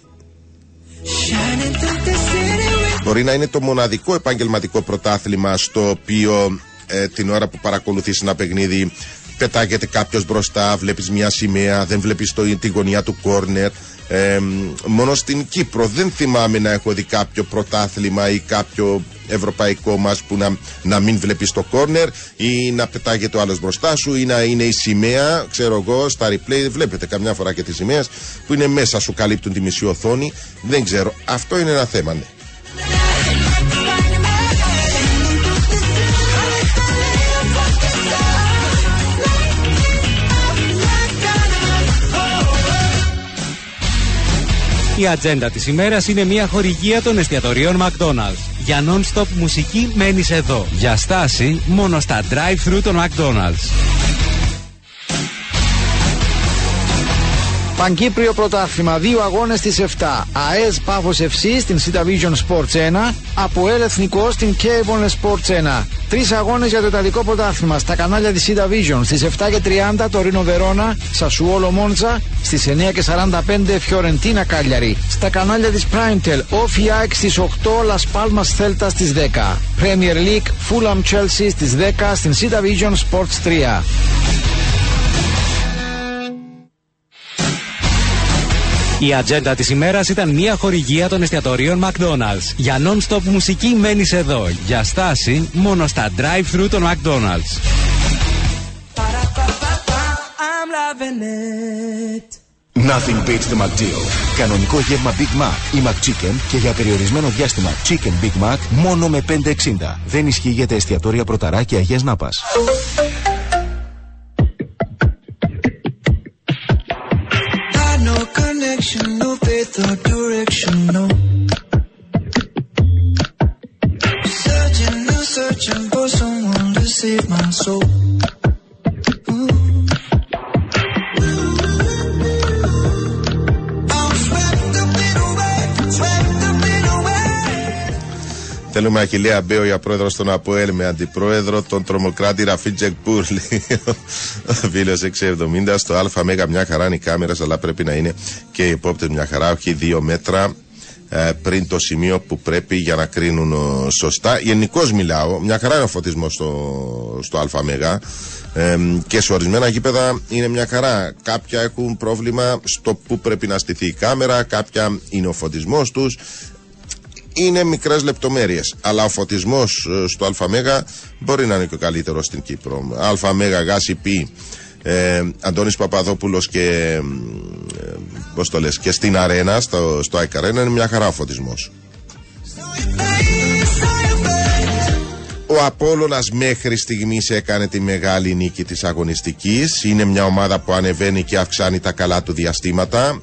Μπορεί να είναι το μοναδικό επαγγελματικό πρωτάθλημα στο οποίο ε, την ώρα που παρακολουθείς ένα παιχνίδι πετάγεται κάποιος μπροστά, βλέπεις μια σημαία, δεν βλέπεις το, τη γωνία του κόρνερ. Ε, μόνο στην Κύπρο δεν θυμάμαι να έχω δει κάποιο πρωτάθλημα ή κάποιο ευρωπαϊκό μας που να, να μην βλέπεις το κόρνερ ή να πετάγεται ο άλλος μπροστά σου ή να είναι η σημαία, ξέρω εγώ, στα replay. Βλέπετε καμιά φορά και τις σημαίες που είναι μέσα σου καλύπτουν τη μισή οθόνη. Δεν ξέρω, αυτό είναι ένα θέμα ναι. Η ατζέντα της ημέρας είναι μια χορηγία των εστιατορίων McDonald's. Για non-stop μουσική μένεις εδώ. Για στάση μόνο στα drive-thru των McDonald's. Παγκύπριο πρωτάθλημα, δύο αγώνες στις 7. ΑΕΣ Πάφο FC στην Cita Vision Sports 1. Από Εθνικό στην Cable Sports 1. Τρεις αγώνες για το Ιταλικό πρωτάθλημα στα κανάλια της Cita Vision. Στις 7 και 30 το Ρίνο Βερόνα, Σασουόλο Μόντζα. Στις 9 και 45 Φιωρεντίνα Κάλιαρη. Στα κανάλια της Primetel, Όφι ΑΕΚ στις 8, Las Palmas Θέλτα στις 10. Premier League, Fulham Chelsea στις 10 στην Cita Vision Sports 3. Η ατζέντα της ημέρας ήταν μια χορηγία των εστιατορίων McDonald's. Για non-stop μουσική μένεις εδώ. Για στάση μόνο στα drive-thru των McDonald's. Nothing beats the McDeal. Κανονικό γεύμα Big Mac ή McChicken και για περιορισμένο διάστημα Chicken Big Mac μόνο με 5,60. Δεν ισχύει για τα εστιατόρια Πρωταρά και Αγίας Νάπας. Direction, no faith direction, no. Searching and searching for someone to save my soul. Θέλουμε Αχιλέα Μπέο για πρόεδρος στον ΑΠΟΕΛ με αντιπρόεδρο τον τρομοκράτη Ραφί Τζεκπούρ. Ο φίλος 670 στο ΑΜ μια χαρά είναι οι κάμερες, αλλά πρέπει να είναι και οι υπόπτε μια χαρά, όχι δύο μέτρα ε, πριν το σημείο που πρέπει για να κρίνουν ε, σωστά. Γενικώς μιλάω, μια χαρά είναι ο φωτισμός στο, στο ΑΜ ε, και σε ορισμένα γήπεδα είναι μια χαρά. Κάποια έχουν πρόβλημα στο που πρέπει να στηθεί η κάμερα, κάποια είναι ο φωτισμός τους. Είναι μικρές λεπτομέρειες. Αλλά ο φωτισμός στο ΑΜ μπορεί να είναι και ο καλύτερος στην Κύπρο. ΑΜ, γάση, πι, ε, Αντώνης Παπαδόπουλος και ε, πώς το λες, και στην αρένα, στο, στο ΑΕΚ είναι μια χαρά ο φωτισμός. Ο Απόλλωνας μέχρι στιγμής έκανε τη μεγάλη νίκη της αγωνιστικής. Είναι μια ομάδα που ανεβαίνει και αυξάνει τα καλά του διαστήματα.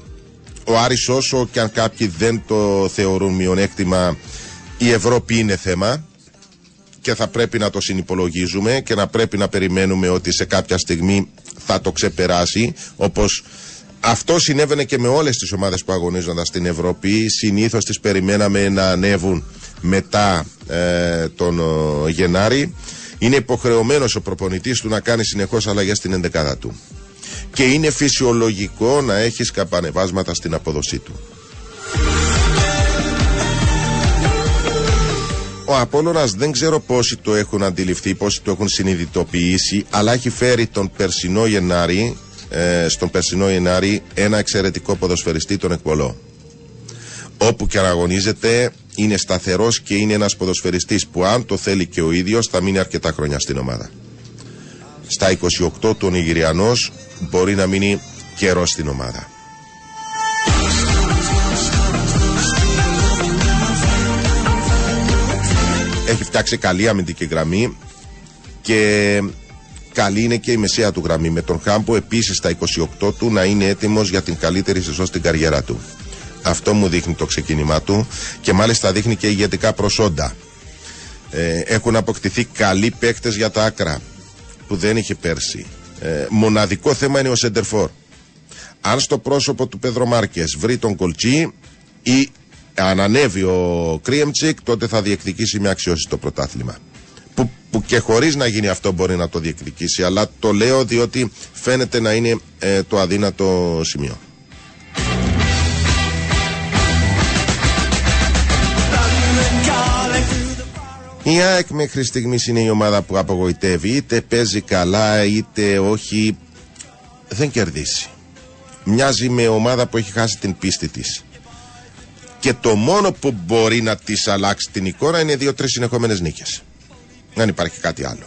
Ο Άρης όσο και αν κάποιοι δεν το θεωρούν μειονέκτημα, η Ευρώπη είναι θέμα και θα πρέπει να το συνυπολογίζουμε και να πρέπει να περιμένουμε ότι σε κάποια στιγμή θα το ξεπεράσει όπως αυτό συνέβαινε και με όλες τις ομάδες που αγωνίζονταν στην Ευρώπη. Συνήθως τις περιμέναμε να ανέβουν μετά ε, τον Γενάρη. Είναι υποχρεωμένος ο προπονητής του να κάνει συνεχώς αλλαγές στην ενδεκάδα του και είναι φυσιολογικό να έχεις σκαπανεβάσματα στην απόδοσή του Ο Απόλλωνας δεν ξέρω πόσοι το έχουν αντιληφθεί, πόσοι το έχουν συνειδητοποιήσει, αλλά έχει φέρει τον περσινό Γενάρη, ε, στον περσινό Γενάρη ένα εξαιρετικό ποδοσφαιριστή, τον Εκπολό. Όπου και αγωνίζεται είναι σταθερός και είναι ένας ποδοσφαιριστής που αν το θέλει και ο ίδιος θα μείνει αρκετά χρόνια στην ομάδα. Στα 28 του ο Νιγηριανός μπορεί να μείνει καιρός στην ομάδα. έχει φτιάξει καλή αμυντική γραμμή και καλή είναι και η μεσαία του γραμμή. Με τον Χάμπο επίσης στα 28 του να είναι έτοιμος για την καλύτερη σεζόν στην καριέρα του. Αυτό μου δείχνει το ξεκίνημά του και μάλιστα δείχνει και ηγετικά προσόντα. Ε, έχουν αποκτηθεί καλοί παίκτες για τα άκρα που δεν είχε πέρσι. Ε, μοναδικό θέμα είναι ο Σεντερφόρ. Αν στο πρόσωπο του Πέδρο Μάρκες βρει τον Κολτσί ή αν ανέβει ο Κρίεμτσικ, τότε θα διεκδικήσει με αξιώσεις το πρωτάθλημα. Που, που και χωρίς να γίνει αυτό μπορεί να το διεκδικήσει, αλλά το λέω διότι φαίνεται να είναι ε, το αδύνατο σημείο. Η ΑΕΚ μέχρι στιγμής είναι η ομάδα που απογοητεύει, είτε παίζει καλά είτε όχι, δεν κερδίσει. Μοιάζει με ομάδα που έχει χάσει την πίστη της και το μόνο που μπορεί να της αλλάξει την εικόνα είναι δύο-τρει συνεχόμενες νίκες. Δεν υπάρχει κάτι άλλο.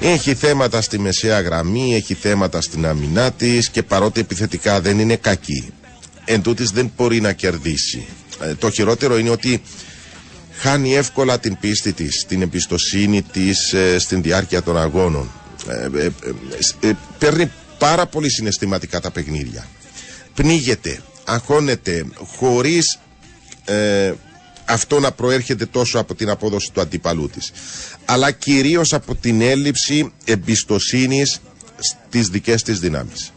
Έχει θέματα στη μεσαία γραμμή, έχει θέματα στην αμυνά της και παρότι επιθετικά δεν είναι κακή, εν τούτης δεν μπορεί να κερδίσει. Ε, το χειρότερο είναι ότι χάνει εύκολα την πίστη της, την εμπιστοσύνη της ε, στην διάρκεια των αγώνων. Ε, ε, ε, παίρνει πάρα πολύ συναισθηματικά τα παιχνίδια. Πνίγεται, αγχώνεται, χωρίς αυτό να προέρχεται τόσο από την απόδοση του αντιπαλού της αλλά κυρίως από την έλλειψη εμπιστοσύνης στις δικές της δυνάμεις.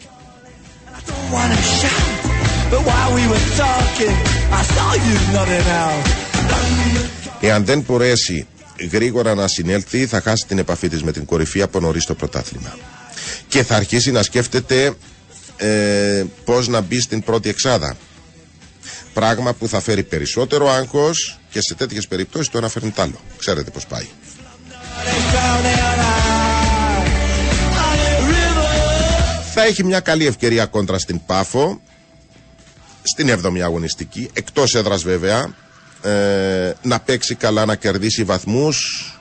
Εάν δεν μπορέσει γρήγορα να συνέλθει, θα χάσει την επαφή της με την κορυφή από νωρίς το πρωτάθλημα. Και θα αρχίσει να σκέφτεται ε, πώς να μπει στην πρώτη εξάδα. Πράγμα που θα φέρει περισσότερο άγχος και σε τέτοιες περιπτώσεις το ένα φέρνει τ' άλλο. Ξέρετε πώς πάει. Θα έχει μια καλή ευκαιρία κόντρα στην Πάφο στην 7η αγωνιστική, εκτός έδρας βέβαια, ε, να παίξει καλά, να κερδίσει βαθμούς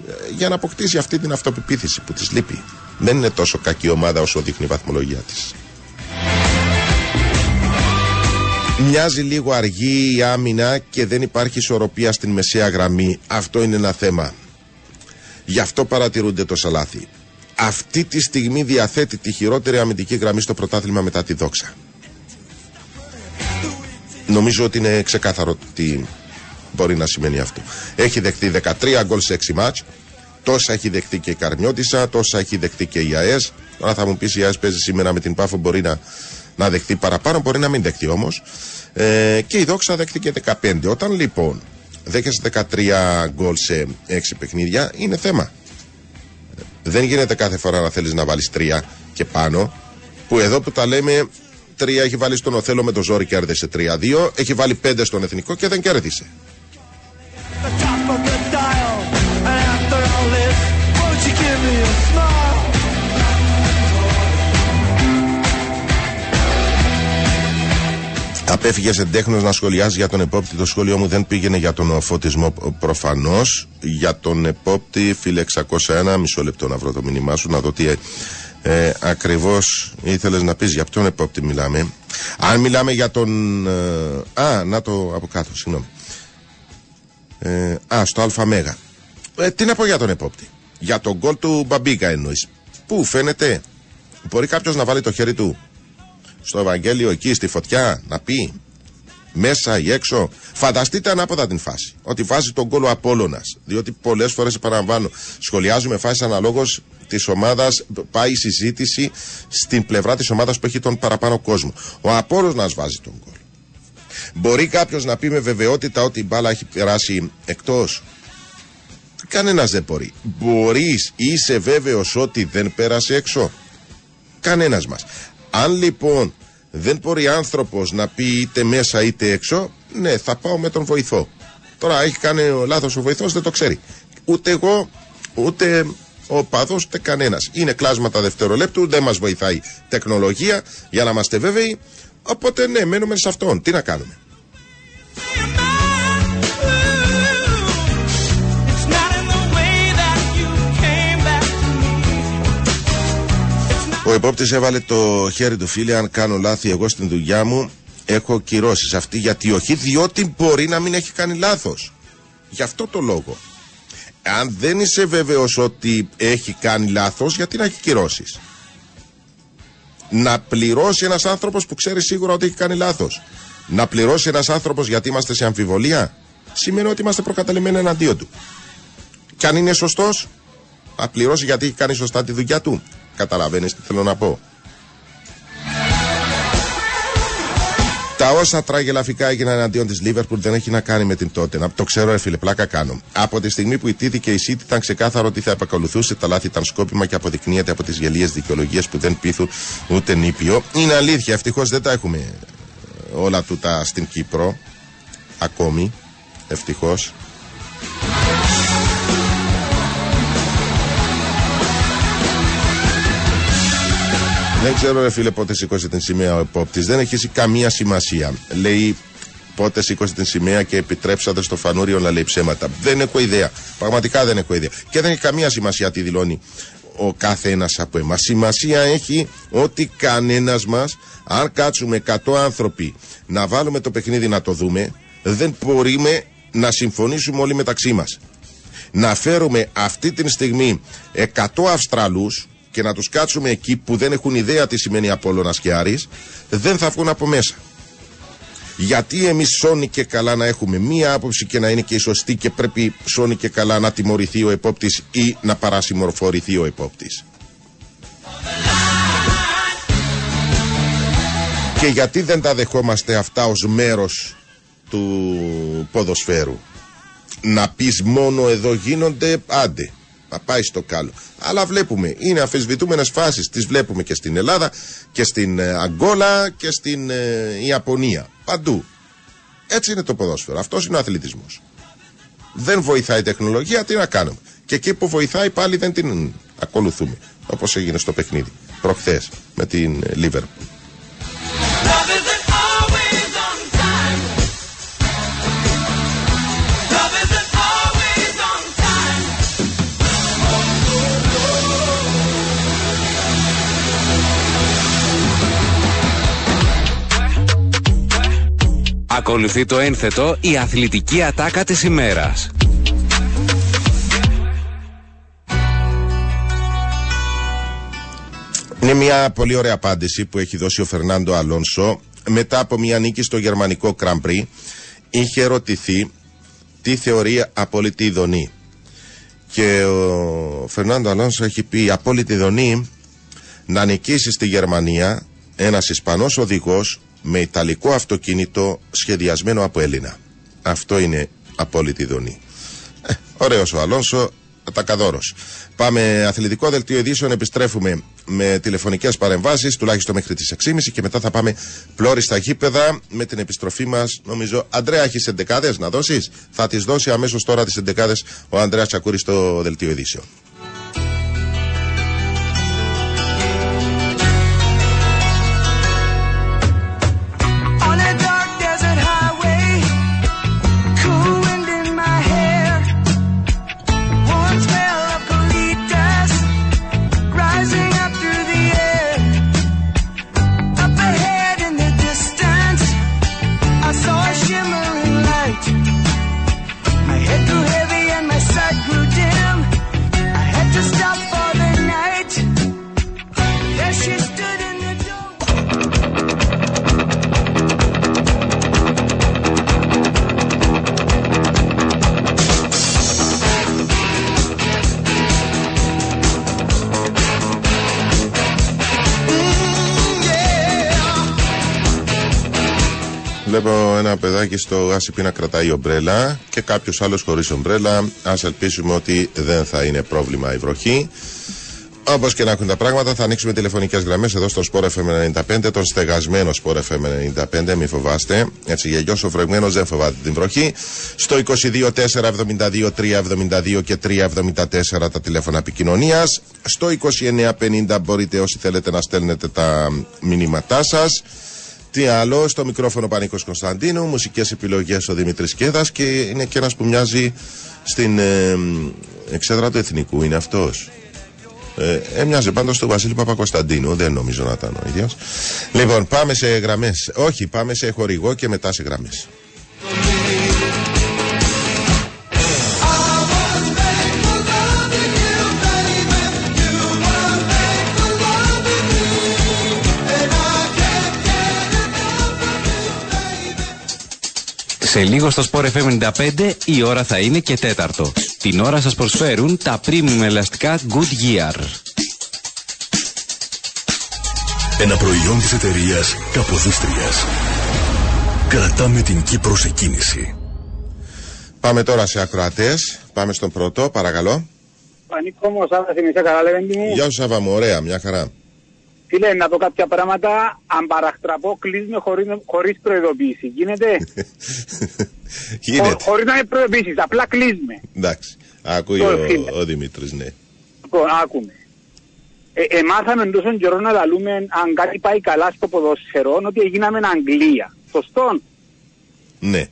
ε, για να αποκτήσει αυτή την αυτοπεποίθηση που της λείπει. Δεν είναι τόσο κακή ομάδα όσο δείχνει η βαθμολογία της. Μοιάζει λίγο αργή η άμυνα και δεν υπάρχει ισορροπία στην μεσαία γραμμή. Αυτό είναι ένα θέμα. Γι' αυτό παρατηρούνται τόσα λάθη. Αυτή τη στιγμή διαθέτει τη χειρότερη αμυντική γραμμή στο πρωτάθλημα μετά τη δόξα. Νομίζω ότι είναι ξεκάθαρο ότι μπορεί να σημαίνει αυτό. Έχει δεχτεί 13 γκολ σε 6 μάτς, τόσα έχει δεχτεί και η Καρμιώτησα, τόσα έχει δεχτεί και η ΑΕΣ. Τώρα θα μου πεις η ΑΕΣ παίζει σήμερα με την Πάφο, μπορεί να να δεχτεί παραπάνω, μπορεί να μην δεχτεί όμως. Ε, και η Δόξα δέχτηκε 15. Όταν λοιπόν δέχεσαι 13 γκολ σε 6 παιχνίδια, είναι θέμα. Δεν γίνεται κάθε φορά να θέλεις να βάλεις 3 και πάνω. Που εδώ που τα λέμε, 3 έχει βάλει στον Οθέλο με το ζόρι και κέρδισε 3-2. Έχει βάλει 5 στον Εθνικό και δεν κέρδισε. Απέφυγε εντέχνο να σχολιάζει για τον επόπτη. Το σχόλιο μου δεν πήγαινε για τον φωτισμό προφανώς. Για τον επόπτη, φίλε 601, μισό λεπτό να βρω το μήνυμά σου, να δω τι ε, ακριβώς ήθελες να πεις. Για ποιον επόπτη μιλάμε. Αν μιλάμε για τον. ε, α, να το από κάτω, συγγνώμη. Ε, α, στο ΑΜ. Ε, τι να πω για τον επόπτη. Για τον γκολ του Μπαμπίκα εννοείς. Πού φαίνεται. Μπορεί κάποιος να βάλει το χέρι του στο Ευαγγέλιο εκεί στη φωτιά να πει μέσα ή έξω. Φανταστείτε ανάποδα την φάση. Ότι βάζει τον κόλλο Απόλλωνας. Διότι πολλές φορές, επαναλαμβάνω, σχολιάζουμε φάσεις αναλόγως της ομάδας. Πάει η συζήτηση στην πλευρά της ομάδας που έχει τον παραπάνω κόσμο. Ο Απόλλωνας βάζει τον κόλλο. Μπορεί κάποιος να πει με βεβαιότητα ότι η μπάλα έχει περάσει εκτός; Κανένας δεν μπορεί. Μπορείς, είσαι βέβαιος ότι δεν πέρασε έξω; Κανένας μας. Αν λοιπόν δεν μπορεί άνθρωπος να πει είτε μέσα είτε έξω, ναι, θα πάω με τον βοηθό. Τώρα έχει κάνει λάθος ο βοηθός, δεν το ξέρει. Ούτε εγώ, ούτε ο παδός, ούτε κανένας. Είναι κλάσματα δευτερολέπτου, δεν μας βοηθάει τεχνολογία για να είμαστε βέβαιοι. Οπότε ναι, μένουμε σε αυτόν. Τι να κάνουμε; Ο επόπτης έβαλε το χέρι του φίλε. Αν κάνω λάθη, εγώ στην δουλειά μου έχω κυρώσεις. Αυτή γιατί όχι, διότι μπορεί να μην έχει κάνει λάθος. Γι' αυτό το λόγο. Αν δεν είσαι βέβαιος ότι έχει κάνει λάθος, γιατί να έχει κυρώσεις; Να πληρώσει ένας άνθρωπος που ξέρει σίγουρα ότι έχει κάνει λάθος. Να πληρώσει ένας άνθρωπος γιατί είμαστε σε αμφιβολία, σημαίνει ότι είμαστε προκαταλημένοι εναντίον του. Και αν είναι σωστός, να πληρώσει γιατί έχει κάνει σωστά τη δουλειά του. Καταλαβαίνεις τι θέλω να πω. Τα όσα τραγελαφικά έγιναν εναντίον της Λίβερπουλ δεν έχει να κάνει με την τότε. Να το ξέρω, ρε φίλε, πλάκα κάνω. Από τη στιγμή που ιτήθηκε η City ήταν ξεκάθαρο ότι θα επακολουθούσε. Τα λάθη ήταν σκόπιμα και αποδεικνύεται από τις γελίες δικαιολογίες που δεν πείθουν ούτε νήπιο. Είναι αλήθεια, ευτυχώς δεν τα έχουμε ε, όλα τούτα στην Κύπρο. Ακόμη. Ευτυχώς. Δεν ξέρω, ρε φίλε, πότε σήκωσε την σημαία ο επόπτης. Δεν έχει καμία σημασία. Λέει πότε σήκωσε την σημαία και επιτρέψατε στο φανούριο να λέει ψέματα. Δεν έχω ιδέα. Πραγματικά δεν έχω ιδέα. Και δεν έχει καμία σημασία τι δηλώνει ο κάθε ένας από εμάς. Σημασία έχει ότι κανένας μας, αν κάτσουμε 100 άνθρωποι να βάλουμε το παιχνίδι να το δούμε, δεν μπορούμε να συμφωνήσουμε όλοι μεταξύ μας να φέρουμε αυτή τη στιγμή 100 Αυστραλούς και να τους κάτσουμε εκεί που δεν έχουν ιδέα τι σημαίνει Απόλλωνας και Άρης, δεν θα βγουν από μέσα. Γιατί εμείς σώνει και καλά να έχουμε μία άποψη και να είναι και η σωστή και πρέπει σώνει και καλά να τιμωρηθεί ο επόπτης ή να παρασημορφορηθεί ο επόπτης. Και γιατί δεν τα δεχόμαστε αυτά ως μέρος του ποδοσφαίρου να πεις μόνο εδώ γίνονται, άντε, να πάει στο κάλο. Αλλά βλέπουμε, είναι αμφισβητούμενες φάσεις, τις βλέπουμε και στην Ελλάδα και στην ε, Αγκόλα και στην ε, Ιαπωνία. Παντού. Έτσι είναι το ποδόσφαιρο. Αυτός είναι ο αθλητισμός. Δεν βοηθάει η τεχνολογία, τι να κάνουμε. Και εκεί που βοηθάει πάλι δεν την ακολουθούμε. Όπως έγινε στο παιχνίδι προχθές με την Λίβερπουλ. Ακολουθεί το ένθετο η αθλητική ατάκα της ημέρας. Είναι μια πολύ ωραία απάντηση που έχει δώσει ο Φερνάντο Αλόνσο μετά από μια νίκη στο γερμανικό Κραμπρί. Είχε ερωτηθεί τι θεωρεί απόλυτη ειδονή. Και ο Φερνάντο Αλόνσο έχει πει απόλυτη ειδονή να νικήσεις στη Γερμανία ένας Ισπανός οδηγός με Ιταλικό αυτοκίνητο σχεδιασμένο από Έλληνα. Αυτό είναι απόλυτη δονή. Ε, ωραίος ο Αλόνσο, τακαδόρος. Πάμε αθλητικό δελτίο ειδήσεων, επιστρέφουμε με τηλεφωνικές παρεμβάσεις, τουλάχιστον μέχρι τις 6.30 και μετά θα πάμε πλώρη στα γήπεδα με την επιστροφή μας, νομίζω. Αντρέα, έχεις εντεκάδες να δώσεις; Θα τις δώσει αμέσως τώρα τις εντεκάδες ο Ανδρέας Τσακούρης στο δελτίο ειδήσεων. Παιδάκι στο άσυπη να κρατάει ομπρέλα και κάποιος άλλος χωρίς ομπρέλα. Α ελπίσουμε ότι δεν θα είναι πρόβλημα η βροχή. Όπως και να έχουν τα πράγματα, θα ανοίξουμε τηλεφωνικές γραμμές εδώ στο Sport FM 95, τον στεγασμένο Sport FM 95, μην φοβάστε. Έτσι, γελιό ο φρεγμένος δεν φοβάται την βροχή. Στο 22 4 72 372 και 374 τα τηλέφωνα επικοινωνίας. Στο 29 50 μπορείτε όσοι θέλετε να στέλνετε τα μηνύματά σας. Τι άλλο, στο μικρόφωνο Πανίκος Κωνσταντίνου, μουσικές επιλογές ο Δημήτρης Κέδας και είναι και ένας που μοιάζει στην ε, εξέδρα του Εθνικού, είναι αυτός. Ε, έμοιαζε πάντως στον Βασίλη Παπακοσταντίνου, δεν νομίζω να ήταν ο ίδιος. Λοιπόν, πάμε σε γραμμές. Όχι, πάμε σε χορηγό και μετά σε γραμμές. Σε λίγο στο Sport FM 95 η ώρα θα είναι και τέταρτο. Την ώρα σας προσφέρουν τα premium ελαστικά Goodyear. Ένα προϊόν της εταιρείας Καποδίστριας. Κρατάμε την Κύπρος σε κίνηση. Πάμε τώρα σε ακροατές. Πάμε στον πρώτο, παρακαλώ. Πανίκο μου, Σάββας, θυμίσαι καλά λεβέντη μου. Γεια σου Σάβα μου, ωραία, μια χαρά. Φίλε, να πω κάποια πράγματα, αν παραχτραπώ, κλείσουμε χωρίς, χωρίς προειδοποίηση. Γίνεται, Γίνεται. Χω- χωρίς να είναι προειδοποίηση, απλά κλείσουμε. Εντάξει. Ακούει Το ο, φίλε. ο Δημήτρης, ναι. Λοιπόν, άκουμε. Ε, εμάθαμε τόσο καιρό να λαλούμε αν κάτι πάει καλά στο ποδοσφαιρό, ότι έγιναμε Αγγλία. Σωστό. Ναι.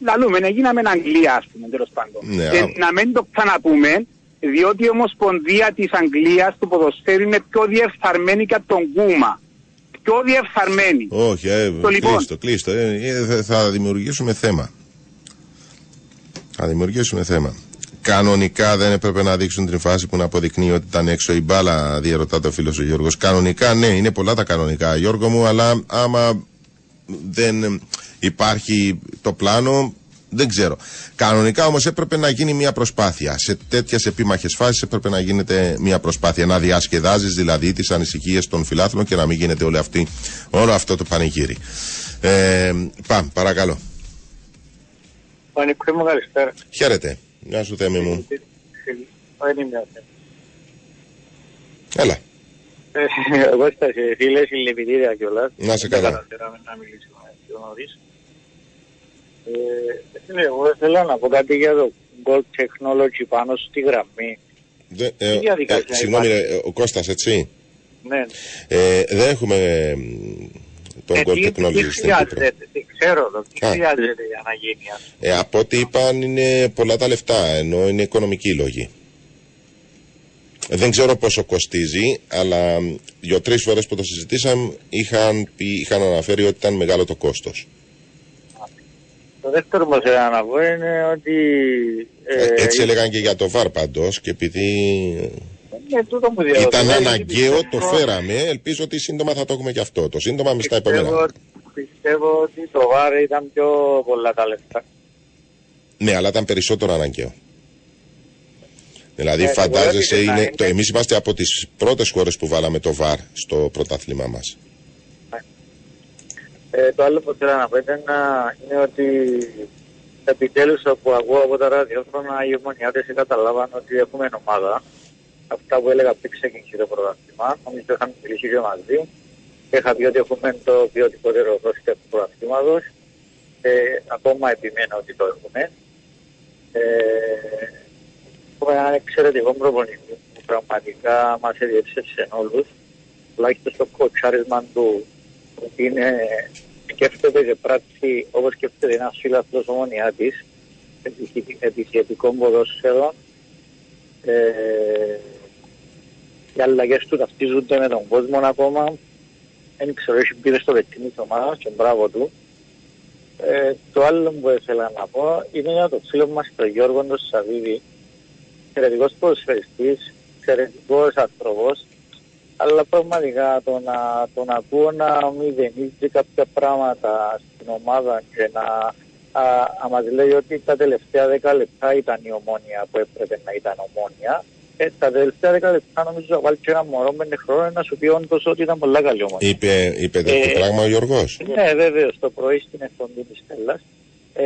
Λαλούμε, έγιναμε Αγγλία, ας πούμε, τέλος πάντων. Ναι, και α- να μην το ξαναπούμε, διότι η Ομοσπονδία της Αγγλίας του ποδοσφαίρου είναι πιο διεφθαρμένη και από τον Κούμα. Πιο διεφθαρμένη. Όχι, ε, Το λοιπόν. κλείστο, κλείστο. Ε, ε, θα- θα δημιουργήσουμε θέμα. Θα δημιουργήσουμε θέμα. Κανονικά δεν έπρεπε να δείξουν την φάση που να αποδεικνύει ότι ήταν έξω η μπάλα, διαρωτάται ο φίλος ο Γιώργος. Κανονικά, ναι, είναι πολλά τα κανονικά, Γιώργο μου, αλλά άμα δεν υπάρχει το πλάνο, δεν ξέρω. Κανονικά όμως έπρεπε να γίνει μια προσπάθεια. Σε τέτοιες επίμαχες φάσεις έπρεπε να γίνεται μια προσπάθεια. Να διασκεδάζεις δηλαδή τις ανησυχίες των φιλάθλων και να μην γίνεται όλο, αυτή, όλο αυτό το πανηγύρι. Ε, πάμε, παρακαλώ. Πανικό μου καλησπέρα. Χαίρετε. Γεια σου, Θέμη μου. Δεν είμαι ο Θέμης. Έλα. Ε, Εγώ στα φίλες συλληπιτήρια κιόλας. Να σε Δεν καλά. καταφέραμε να μιλήσουμε πιο νωρίς. Ε, φίλε, εγώ θέλω να πω κάτι για το Gold Technology πάνω στη γραμμή. Δε, ε, διαδικασία ε, συγγνώμη, υπάρχει; ρε, ο Κώστας, έτσι; Ναι. Ε, δεν έχουμε ε, μ, τον Ε, Gold τι- τι Technology στην Κύπρο. χρειάζεται, τι ξέρω το, τι Α. χρειάζεται για να γίνει αυτό; Ε, από ό,τι είπαν είναι πολλά τα λεφτά, ενώ είναι οικονομικοί λόγοι. Ε, Δεν ξέρω πόσο κοστίζει, αλλά μ, δύο-τρεις φορές που το συζητήσαμε είχαν, πει, είχαν αναφέρει ότι ήταν μεγάλο το κόστος. Το δεύτερο που θέλω να πω είναι ότι... Ε, Ε, έτσι έλεγαν και για το ΒΑΡ πάντως και επειδή είναι τούτο που διαρωτώ. ήταν Δηλαδή, αναγκαίο το πιστεύω- φέραμε, ελπίζω ότι σύντομα θα το έχουμε και αυτό. Το σύντομα με στα επόμενα. Πιστεύω, πιστεύω ότι το βάρ ήταν πιο πολλά τα λεφτά. Ναι, αλλά ήταν περισσότερο αναγκαίο. Δηλαδή, Ναι, φαντάζεσαι, εγώ είναι, είναι- το, εμείς είμαστε από τις πρώτες χώρες που βάλαμε το ΒΑΡ στο πρωτάθλημά μας. Ε, το άλλο που θέλω να πω ήταν να- είναι ότι επιτέλους που ακούω από τα ραδιόφωνα οι ομονιάτες καταλάβαν ότι έχουμε ομάδα. Αυτά που έλεγα πριν ξεκίνησε το πρωτάθλημα, νομίζω είχαμε μιλήσει και μαζί. Είχα πει ότι έχουμε το ποιοτικότερο ρόστερ του πρωταθλήματος. Ε, ακόμα επιμένω ότι το έχουμε. Ε, έχουμε έναν εξαιρετικό προπονητή που πραγματικά μας εδιεύσευσε όλους. Τουλάχιστον στο κοτσάρισμα του που είναι σκέφτεται και πράξει όπως σκέφτεται ένας φίλαθλος ομονιάτης επιθετικό ποδόσφαιρο ε, οι αλλαγές του ταυτίζονται με τον κόσμο ακόμα. Δεν ξέρω, έχει μπει στο παιχνίδι της ομάδας και μπράβο του. Ε, το άλλο που ήθελα να πω είναι για το φίλο μας τον Γιώργο τον Σαββίδη. Εξαιρετικός ποδοσφαιριστής εξαιρετικός άνθρωπος αλλά πραγματικά το να τον ακούω να μηδενίζει κάποια πράγματα στην ομάδα και να, α, α, μας λέει ότι τα τελευταία δέκα λεπτά ήταν η ομόνια που έπρεπε να ήταν ομόνια. Ε, τα τελευταία δέκα λεπτά νομίζω να βάλει και ένα μωρό με χρόνο να σου πει όντως ότι ήταν πολλά καλή ομόνια. Είπε, είπε τέτοιο Ε, πράγμα ο Γιώργος; Ναι, βέβαιο, το πρωί στην εκπομπή της Στέλλα. Ε,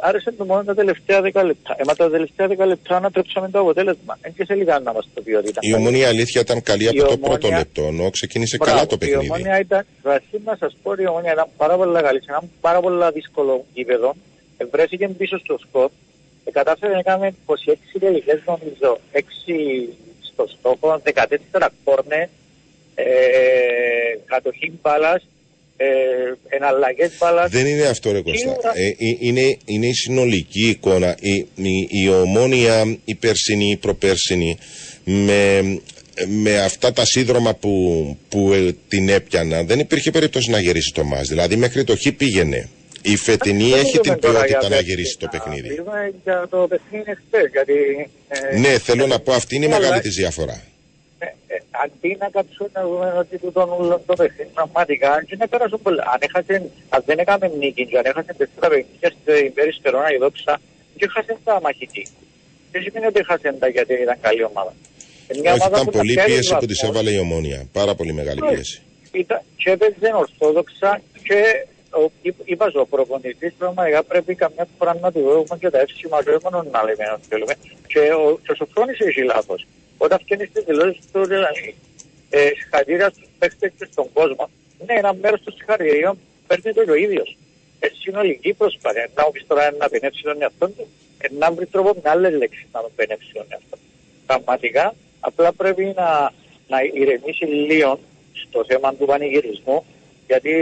άρεσε το μόνο τα τελευταία δέκα λεπτά. Ε, μα τα τελευταία δέκα λεπτά ανατρέψαμε το αποτέλεσμα. Δεν και σε λίγα να μας το πει ότι ήταν. Η καλή. ομονία αλήθεια ήταν καλή Η από το Ομόνια- πρώτο λεπτό, ενώ ξεκίνησε Μπράβο, καλά το Η παιχνίδι. ομόνια ήταν, βασίλη να σας πω ότι η ομόνια ήταν πάρα πολύ καλή, σε ένα πάρα πολύ δύσκολο γήπεδο. Ε, βρέθηκε πίσω στο σκορ. Ε, κατάφερε να κάνουμε 26 τελικές νομίζω, 6 στο στόχο, 14 κόρνε, ε, κατοχή μπάλας, ε, εναλλαγές μπάλας. Δεν είναι αυτό ρε Κώστα. Σίγουρα. Ε, ε, είναι, είναι η συνολική εικόνα. Η, η, η ομόνια, η περσινή, η προπέρσινη, με, με αυτά τα σύνδρομα που, που ε, την έπιανα, δεν υπήρχε περίπτωση να γυρίσει το μάτς. Δηλαδή μέχρι το χ πήγαινε. Η φετινή Δεν έχει την μιλούμε τώρα ποιότητα για να παιχνίδι. γυρίσει το παιχνίδι. Μιλούμε για το παιχνίδι χθες, γιατί... ε, Ναι, θέλω να πω αυτή είναι η αλλά- μεγάλη της διαφορά. Ε, ε, αντί να κάτσουν να δούμε ότι του τον ούλον το παιχνίδι πραγματικά και να πέρασουν πολλά. Αν, έχασε, αν δεν έκαμε νίκη και αν έχασε τέσσερα παιχνίδια στην περιστερώνα η δόξα και έχασε τα μαχητή. Δεν σημαίνει ότι έχασε τα γιατί ήταν καλή ομάδα. Είναι μια Όχι, ομάδα ήταν που τα πολλή πιάνει πίεση που βαθμούς. της έβαλε η ομόνια. Πάρα πολύ μεγάλη Ναι. πίεση. Ήταν, και έπαιζε ορθόδοξα και ο, είπ- είπας σου, ο προπονητής πραγματικά πρέπει καμιά φορά να του δούμε και τα εύσημα του μόνο να λέμε ότι θέλουμε. Και ο, και ο Σοφρόνης έχει λάθος. Όταν φτιάχνεις τις δηλώσεις του δηλαδή, ε, συγχαρητήρια στους παίχτες και στον κόσμο, ναι, ένα μέρος των συγχαρητηρίων παίρνει το ο ίδιος. Ε, συνολική προσπάθεια. Να μου πεις τώρα να πενέψει τον εαυτό του, ε, να βρει τρόπο με άλλες λέξεις να τον πενέψει τον εαυτό του. Πραγματικά, απλά πρέπει να, να ηρεμήσει λίγο στο θέμα του πανηγυρισμού, γιατί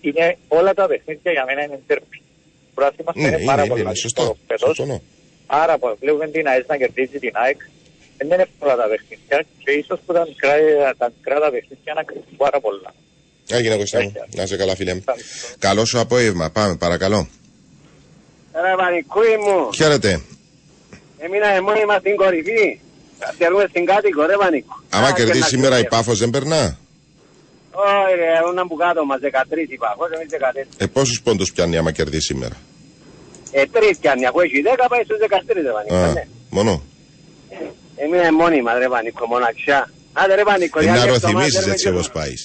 είναι όλα τα παιχνίδια για μένα είναι τέρπι. Το πρόθυμα Ναι, είναι είναι, πάρα είναι, πολύ είναι, σωστά. δύσκολο φέτος. Συμφωνώ. Άρα που βλέπουμε την ΑΕΣ να κερδίζει την ΑΕΚ, δεν είναι εύκολα τα παιχνίδια και ίσως που τα μικρά, τα μικρά τα παιχνίδια να κρυφτούν πάρα πολλά. Έγινε Κώστα μου. Να είσαι καλά φίλε μου. Καλό σου απόγευμα. Πάμε παρακαλώ. Ρε Βανικούι μου, Χαίρετε. έμεινα μόνιμα στην κορυφή. Θέλουμε στην κάτοικο, ρε Βανικού. Άμα Α, κερδίσει και να σήμερα η κερδίσει. Πάφος δεν περνά; Όχι ρε, ήμουν που κάτω μας, 13 είπα, εγώ εμείς 14. Ε, πόσους πόντους πιάνει άμα κερδίσει σήμερα; Ε, τρεις πιάνει, αφού έχει 10 πάει στους 13 ρε Βανικού. Α, ναι. μόνο. Έμεινε μόνιμα ρε Βανικού, μοναξιά. Άντε ρε Βανικού, Ε, για να άλλη εβδομάδα ροθυμίσεις θέλουμε έτσι και- όπως πάεις.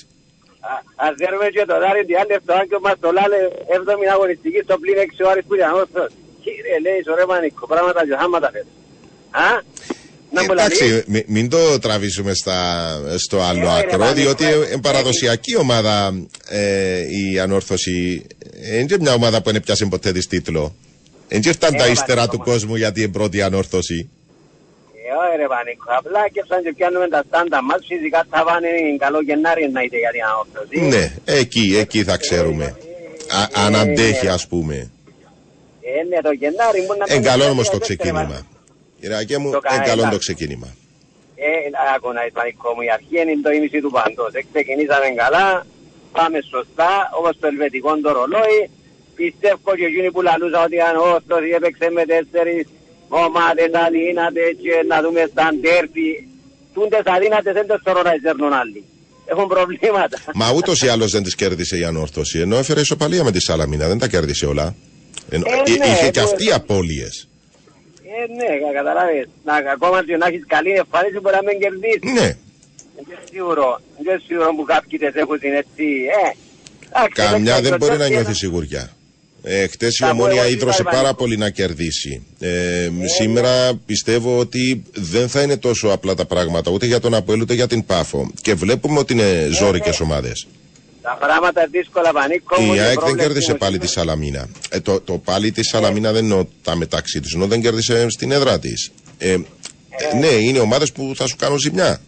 Α- Ας δέρουμε και το δάρι την άλλη εβδομάδα και μας το λάλε 7η αγωνιστική στο πλήν 6 ώρες που ήταν όρθος. Κύριε λέει, ρε Βανικού, πράγματα και θάματα φέτος. Α, να μου λαλείς. Εντάξει, μη- μην το τραβήσουμε στα, στο άλλο Ε, ρε, άκρο, πάνε, διότι πάνε. είναι παραδοσιακή ομάδα ε, η ανόρθωση. Ε, Είναι και μια ομάδα που δεν πιάσε ποτέ της τίτλο. Δεν και φτάνει Ε, τα ρε, ύστερα πάνε, του πάνε. κόσμου γιατί είναι πρώτη ανόρθωση. Ε, όχι ρε Πανίκο, απλά και σαν και πιάνουμε τα στάντα μας, φυσικά θα πάνε καλό Γενάρη να είτε για την αόρθωση. Ναι, εκεί, εκεί θα ξέρουμε. Α, αν αντέχει ας πούμε. Ε, ναι, το Γενάρη μπορεί να... Εν καλό το όμως το δεύτερο, ξεκίνημα. Κυριακέ μου, Το εν καλό καλά. το ξεκίνημα. Ε, άκου να είσαι Πανίκο μου, η αρχή είναι το ίμιση του παντός. Ε, ξεκινήσαμε καλά, πάμε σωστά, όπως το ελβετικό το ρολόι. Πιστεύω και εκείνοι που λαλούσαν ότι αν όρθος έπαιξε με τέσσερις ομάδες αδύνατες και να δούμε στα ντέρπι. Τούντες αδύνατες δεν το θεωρώ να εισέρνουν άλλοι. Έχουν προβλήματα. Μα ούτως ή άλλως δεν τη κέρδισε η ανόρθωση. Ενώ έφερε ισοπαλία με τη Σαλαμίνα. Δεν τα κέρδισε όλα. Ενώ, Ε, εί- ναι, είχε και που- αυτή απώλειες. Ε, ναι, κα- καταλάβες. Να, ακόμα και να έχεις καλή εμφάνιση μπορεί να μην κερδίσεις. Ναι. Δεν είναι σίγουρο. Δεν είναι σίγουρο που κάποιοι τις έχουν έτσι. Ε, Καμιά δεν μπορεί να ξέρω. νιώθεις σιγουριά. Ε, Χτες η Θα πω Ομόνια εγώ ίδρωσε τι θα πάρα βάλω. πολύ να κερδίσει. Ε, σήμερα πιστεύω ότι δεν θα είναι τόσο απλά τα πράγματα ούτε για τον Αποέλ ούτε για την Πάφο. Και βλέπουμε ότι είναι ζώρικες ομάδες. Τα πράγματα δύσκολα πανίκο. μου, Η είναι ΑΕΚ δεν πρόβλεψη κέρδισε μου πάλι τη σήμερα. Σαλαμίνα. Ε, το, το πάλι τη Σαλαμίνα δεν εννοώ τα μεταξύ της, ενώ δεν κέρδισε στην έδρα της. Ε, ε, ναι, είναι ομάδες που θα σου κάνουν ζημιά.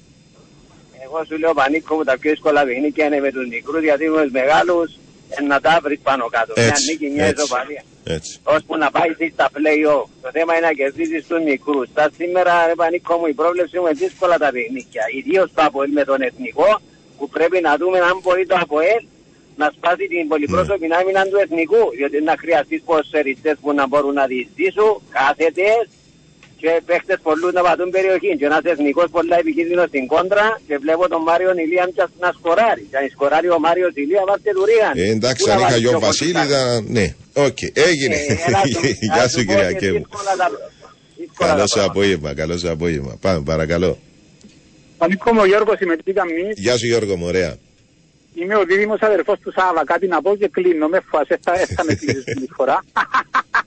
Εγώ σου λέω πανίκο μου τα πιο δύσκολα παιχνίδια είναι με τους μικρούς γιατί με τους μεγάλους ε, να τα βρεις πάνω κάτω. Μια Έτσι, νίκη, μια έτσι. ισοπαλία. Έτσι. Ώσπου να πάει εσύ στα play-off. Το θέμα είναι να κερδίσεις τους μικρούς. Τα σήμερα, ρε πανίκο μου, η πρόβλεψη μου είναι δύσκολα τα παιχνίδια. Ιδίως το Αποέλ με τον Εθνικό που πρέπει να δούμε αν μπορεί το Αποέλ να σπάσει την πολυπρόσωπη Ναι. άμυνα του Εθνικού. Διότι να χρειαστείς ποσοριστές που να μπορούν να διεισδύσουν, κάθετες και παίχτες πολλούς να πατούν περιοχή. Και ένας εθνικός πολλά επιχείρηνος στην κόντρα και βλέπω τον Μάριο Ηλία να σκοράρει. Και αν σκοράρει ο Μάριος Ηλία, βάστε του Ρίαν. Ε, εντάξει, Πού να αν είχα βάλει γιο πιο Βασίλη, κοντά. θα... ναι. Οκ, έγινε. Ε, έλα σου- Γεια να σου, σου πω κυρία ότι Κέμου. δύσκολα τα- δύσκολα Καλό τα σου πράγματα. απόγευμα, καλό σου απόγευμα. Πάμε, παρακαλώ. Πανίκο μου, ο Γιώργος είμαι, τι καμνής. Γεια σου, Γιώργο, μου, ωραία. Είμαι ο δίδυμος αδερφός του Σάβα. Κάτι να πω και κλείνω. Με φάσε, θα, θα με κλείσεις την φορά.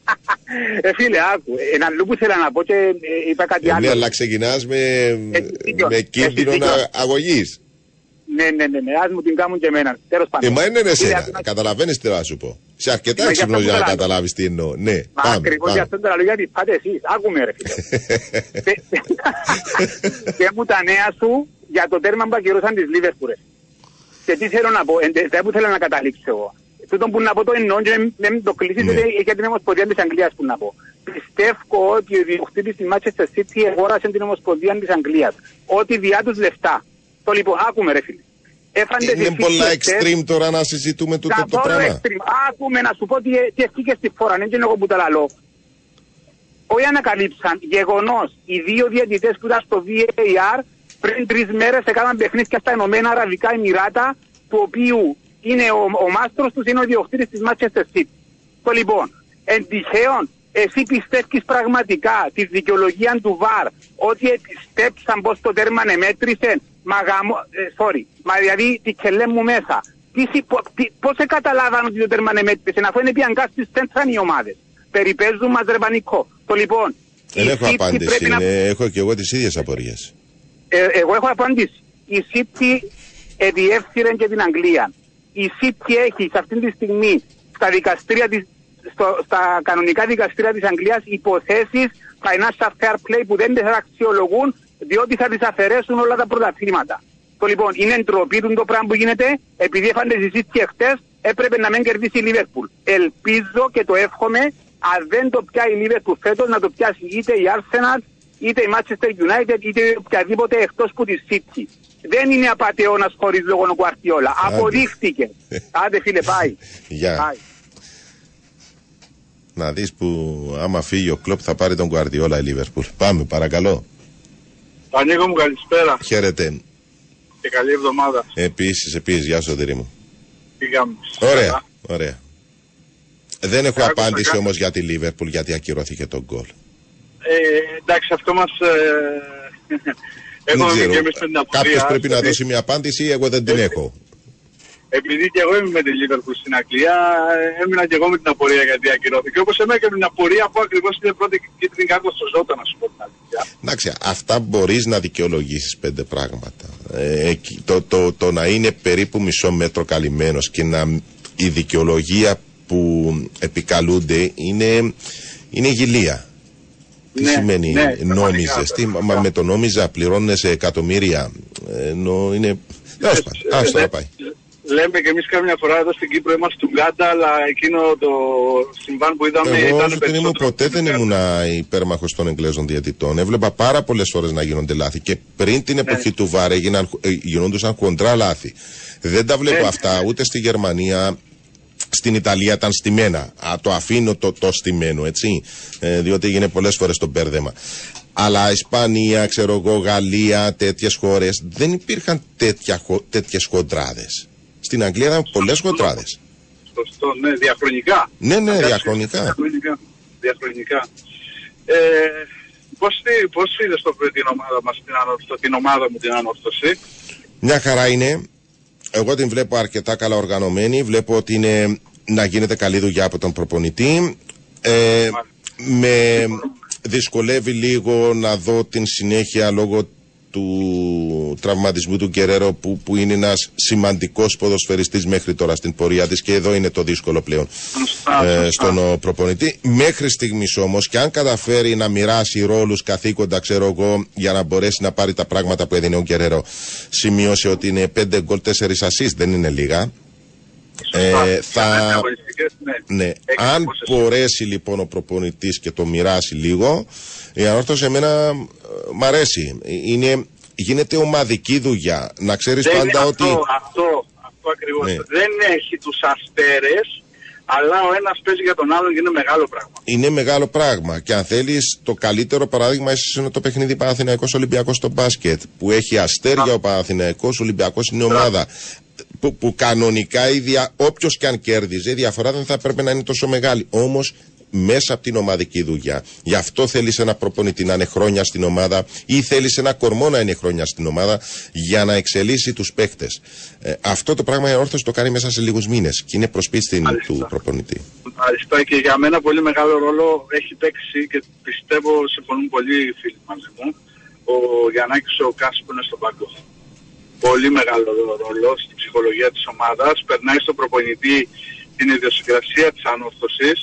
ε, φίλε, άκου. Ένα αλλού που ήθελα να πω και ε, είπα κάτι Ε, ναι, άλλο. αλλά ξεκινάς με, Έχει δίκιο, με έχει κίνδυνο δίκιο. αγωγή. Ναι, ναι, ναι, ναι. Ας μου την κάνουν και εμένα. Τέλος Ε, πάντων. μα είναι Φίλε, εσένα. άκου να- Καταλαβαίνεις τι θα σου πω. Σε αρκετά Είμαι για έξυπνος αυτό για που να θέλω. καταλάβεις τι εννοώ. Ναι, Μα πάμε. ακριβώς πάμε. για αυτό το λέω γιατί πάτε εσείς. Άκουμε ρε φίλε. Πε- Και μου τα νέα σου για το τέρμα που ακυρώσαν τις Λίβερπουρες. Και τι θέλω να πω, εντε- δεν που θέλω να καταλήξω εγώ. Τούτο που να πω το εννοώ και δεν- δεν το κλείσεις Ναι. ναι. για την Ομοσπονδία της Αγγλίας που να πω. Πιστεύω ότι ο ιδιοκτήτης της Manchester City αγόρασε την Ομοσπονδία της Αγγλίας. Ό,τι διά τους λεφτά. Το λοιπόν, άκουμε ρε φίλε. Έφαντες Είναι εσύ πολλά χτες- extreme τώρα να συζητούμε τούτο θα το πω, ρε, πράγμα. extreme. Άκουμε να σου πω τι, τι ευκήκε στη φόρα, δεν είναι εγώ που τα λαλώ. Όχι ανακαλύψαν, γεγονός, οι δύο διαιτητές που ήταν στο VAR πριν τρεις μέρες έκαναν παιχνίδια στα Ηνωμένα Αραβικά Εμμυράτα, του οποίου είναι ο, ο μάστρος τους, είναι ο διοκτήτης της Manchester City. Το λοιπόν, εν τυχαίων, εσύ πιστεύεις πραγματικά τη δικαιολογία του ΒΑΡ ότι επιστέψαν πως το τέρμα εμέτρησε, μα γαμώ, ε, sorry, μα δηλαδή τι κελέ μου μέσα. Τι, συ- πο- τι- πώς σε καταλάβαν ότι το τέρμα εμέτρησε, αφού είναι πιαγκά στις τέντραν οι ομάδες. Περιπέζουν μας ρε πανικό. Το λοιπόν, Δεν η έχω City απάντηση. πρέπει να- είναι- Έχω και εγώ τις ίδιες απορίες. ε, εγώ έχω απαντήσει. Η City διεύθυνε και την Αγγλία. Η City έχει σε αυτή τη στιγμή στα δικαστήρια της, στο, στα κανονικά δικαστήρια της Αγγλίας υποθέσεις financial fair play που δεν θα αξιολογούν διότι θα τις αφαιρέσουν όλα τα πρωταθλήματα. Το λοιπόν είναι ντροπή του το πράγμα που γίνεται επειδή έφανε η City εχθές έπρεπε να μην κερδίσει η Liverpool. Ελπίζω και το εύχομαι αν δεν το πιάει η Liverpool φέτος να το πιάσει είτε η Arsenal είτε η Manchester United είτε οποιαδήποτε εκτός που τη City. Δεν είναι απατεώνας χωρίς λόγο ο Guardiola. Άντε. Αποδείχτηκε. Άντε φίλε πάει. Γεια. Πάει. Να δεις που άμα φύγει ο κλοπ θα πάρει τον Guardiola η Liverpool. Πάμε, παρακαλώ. Πανίκο μου καλησπέρα Χαίρετε. και καλή εβδομάδα. Επίσης, επίσης, γεια σου, Δήρη μου. Τι κάνουμε. Ωραία, ωραία. Δεν έχω Άκουσα απάντηση κάτι. όμως για τη Liverpool γιατί ακυρώθηκε το γκολ. Ε, εντάξει, αυτό μας... Ε, Δεν έχουμε ξέρω. και εμείς με την απορία. Κάποιος πρέπει να επειδή- δώσει μια απάντηση ή εγώ δεν την Ε, έχω. Επειδή και εγώ είμαι με τη Liverpool στην Αγγλία, ε, έμεινα και εγώ με την απορία γιατί ακυρώθηκε. Όπως έμεινα και με την απορία που ακριβώς είναι η πρώτη κίτρινη κάρτα στο Ζώτα, να σου πω την αλήθεια. Εντάξει, αυτά μπορείς να δικαιολογήσεις πέντε πράγματα. Ε, εκεί- το, το, το να είναι περίπου μισό μέτρο καλυμμένος και να η δικαιολογία που επικαλούνται είναι, είναι γυλία. Τι Ναι, σημαίνει ναι, πραγματικά, νόμιζε, τι, μα πραγματικά. με το νόμιζα πληρώνεσαι εκατομμύρια. Ε, Ενώ είναι. Τέλο πάντων, άστο Ε, να πάει. Λέμε και εμείς κάμια φορά εδώ στην Κύπρο είμαστε του Γκάντα, αλλά εκείνο το συμβάν που είδαμε Εγώ, ήταν Σωτήρη μου, περισσότερο. ποτέ δεν ήμουν υπέρμαχος των Εγγλέζων διαιτητών. Έβλεπα πάρα πολλές φορέ να γίνονται λάθη και πριν την εποχή του ΒΑΡ έγιναν, ε, γινόντουσαν χοντρά λάθη. Δεν τα βλέπω Ναι. αυτά ούτε στη Γερμανία. Στην Ιταλία ήταν στημένα. Α, το αφήνω το, το στημένο, έτσι. Ε, διότι έγινε πολλές φορές το μπέρδεμα. Αλλά Ισπανία, ξέρω εγώ, Γαλλία, τέτοιες χώρες δεν υπήρχαν τέτοιες χοντράδες. Στην Αγγλία ήταν πολλές χοντράδες. Σωστό, ναι, διαχρονικά. Ναι, ναι, Εντάξει, διαχρονικά. Διαχρονικά. διαχρονικά. Ε, πώς, τι- πώς είδες το, την ομάδα μας, την, ανόρθω, την ομάδα μου την ανόρθωση; Μια χαρά είναι. Εγώ την βλέπω αρκετά καλά οργανωμένη. Βλέπω ότι είναι να γίνεται καλή δουλειά από τον προπονητή. Ε, με δυσκολεύει λίγο να δω την συνέχεια λόγω του τραυματισμού του Γκερέρο που, που είναι ένας σημαντικός ποδοσφαιριστής μέχρι τώρα στην πορεία της και εδώ είναι το δύσκολο πλέον ε, στον ο, προπονητή. Μέχρι στιγμής όμως και αν καταφέρει να μοιράσει ρόλους καθήκοντα ξέρω εγώ για να μπορέσει να πάρει τα πράγματα που έδινε ο Γκερέρο σημείωσε ότι είναι 5 γκολ 4 assist δεν είναι λίγα. Ε, θα, ναι. Αν μπορέσει λοιπόν ο προπονητής και το μοιράσει λίγο, η ανόρθωση εμένα ε, μ' αρέσει. Είναι, γίνεται ομαδική δουλειά. Να ξέρεις Δεν- πάντα αυτό, ότι... Αυτό, αυτό ακριβώς. Ναι. Δεν έχει τους αστέρες, αλλά ο ένας παίζει για τον άλλον και είναι μεγάλο πράγμα. Είναι μεγάλο πράγμα. Και αν θέλεις, το καλύτερο παράδειγμα ίσως είναι το παιχνίδι Παναθηναϊκός Ολυμπιακός στο μπάσκετ. Που έχει αστέρια ο Παναθηναϊκός, ο Ολυμπιακός είναι ομάδα. Που, που κανονικά όποιος και αν κέρδιζε, η διαφορά δεν θα έπρεπε να είναι τόσο μεγάλη. Όμως μέσα από την ομαδική δουλειά. Γι' αυτό θέλει ένα προπονητή να είναι χρόνια στην ομάδα ή θέλει ένα κορμό να είναι χρόνια στην ομάδα για να εξελίσσει τους παίχτε. Ε, αυτό το πράγμα η όρθωση το κάνει μέσα σε λίγους μήνες και είναι προσπίστη του προπονητή. Ευχαριστώ και για μένα πολύ μεγάλο ρόλο έχει παίξει και πιστεύω συμφωνούν πολλοί οι φίλοι μαζί μου ο Γιαννάκης ο Κάσης που είναι στον πάγκο. Πολύ μεγάλο ρόλο στην ψυχολογία της ομάδας. Περνάει στον προπονητή την ιδιοσυγκρασία της ανόρθωσης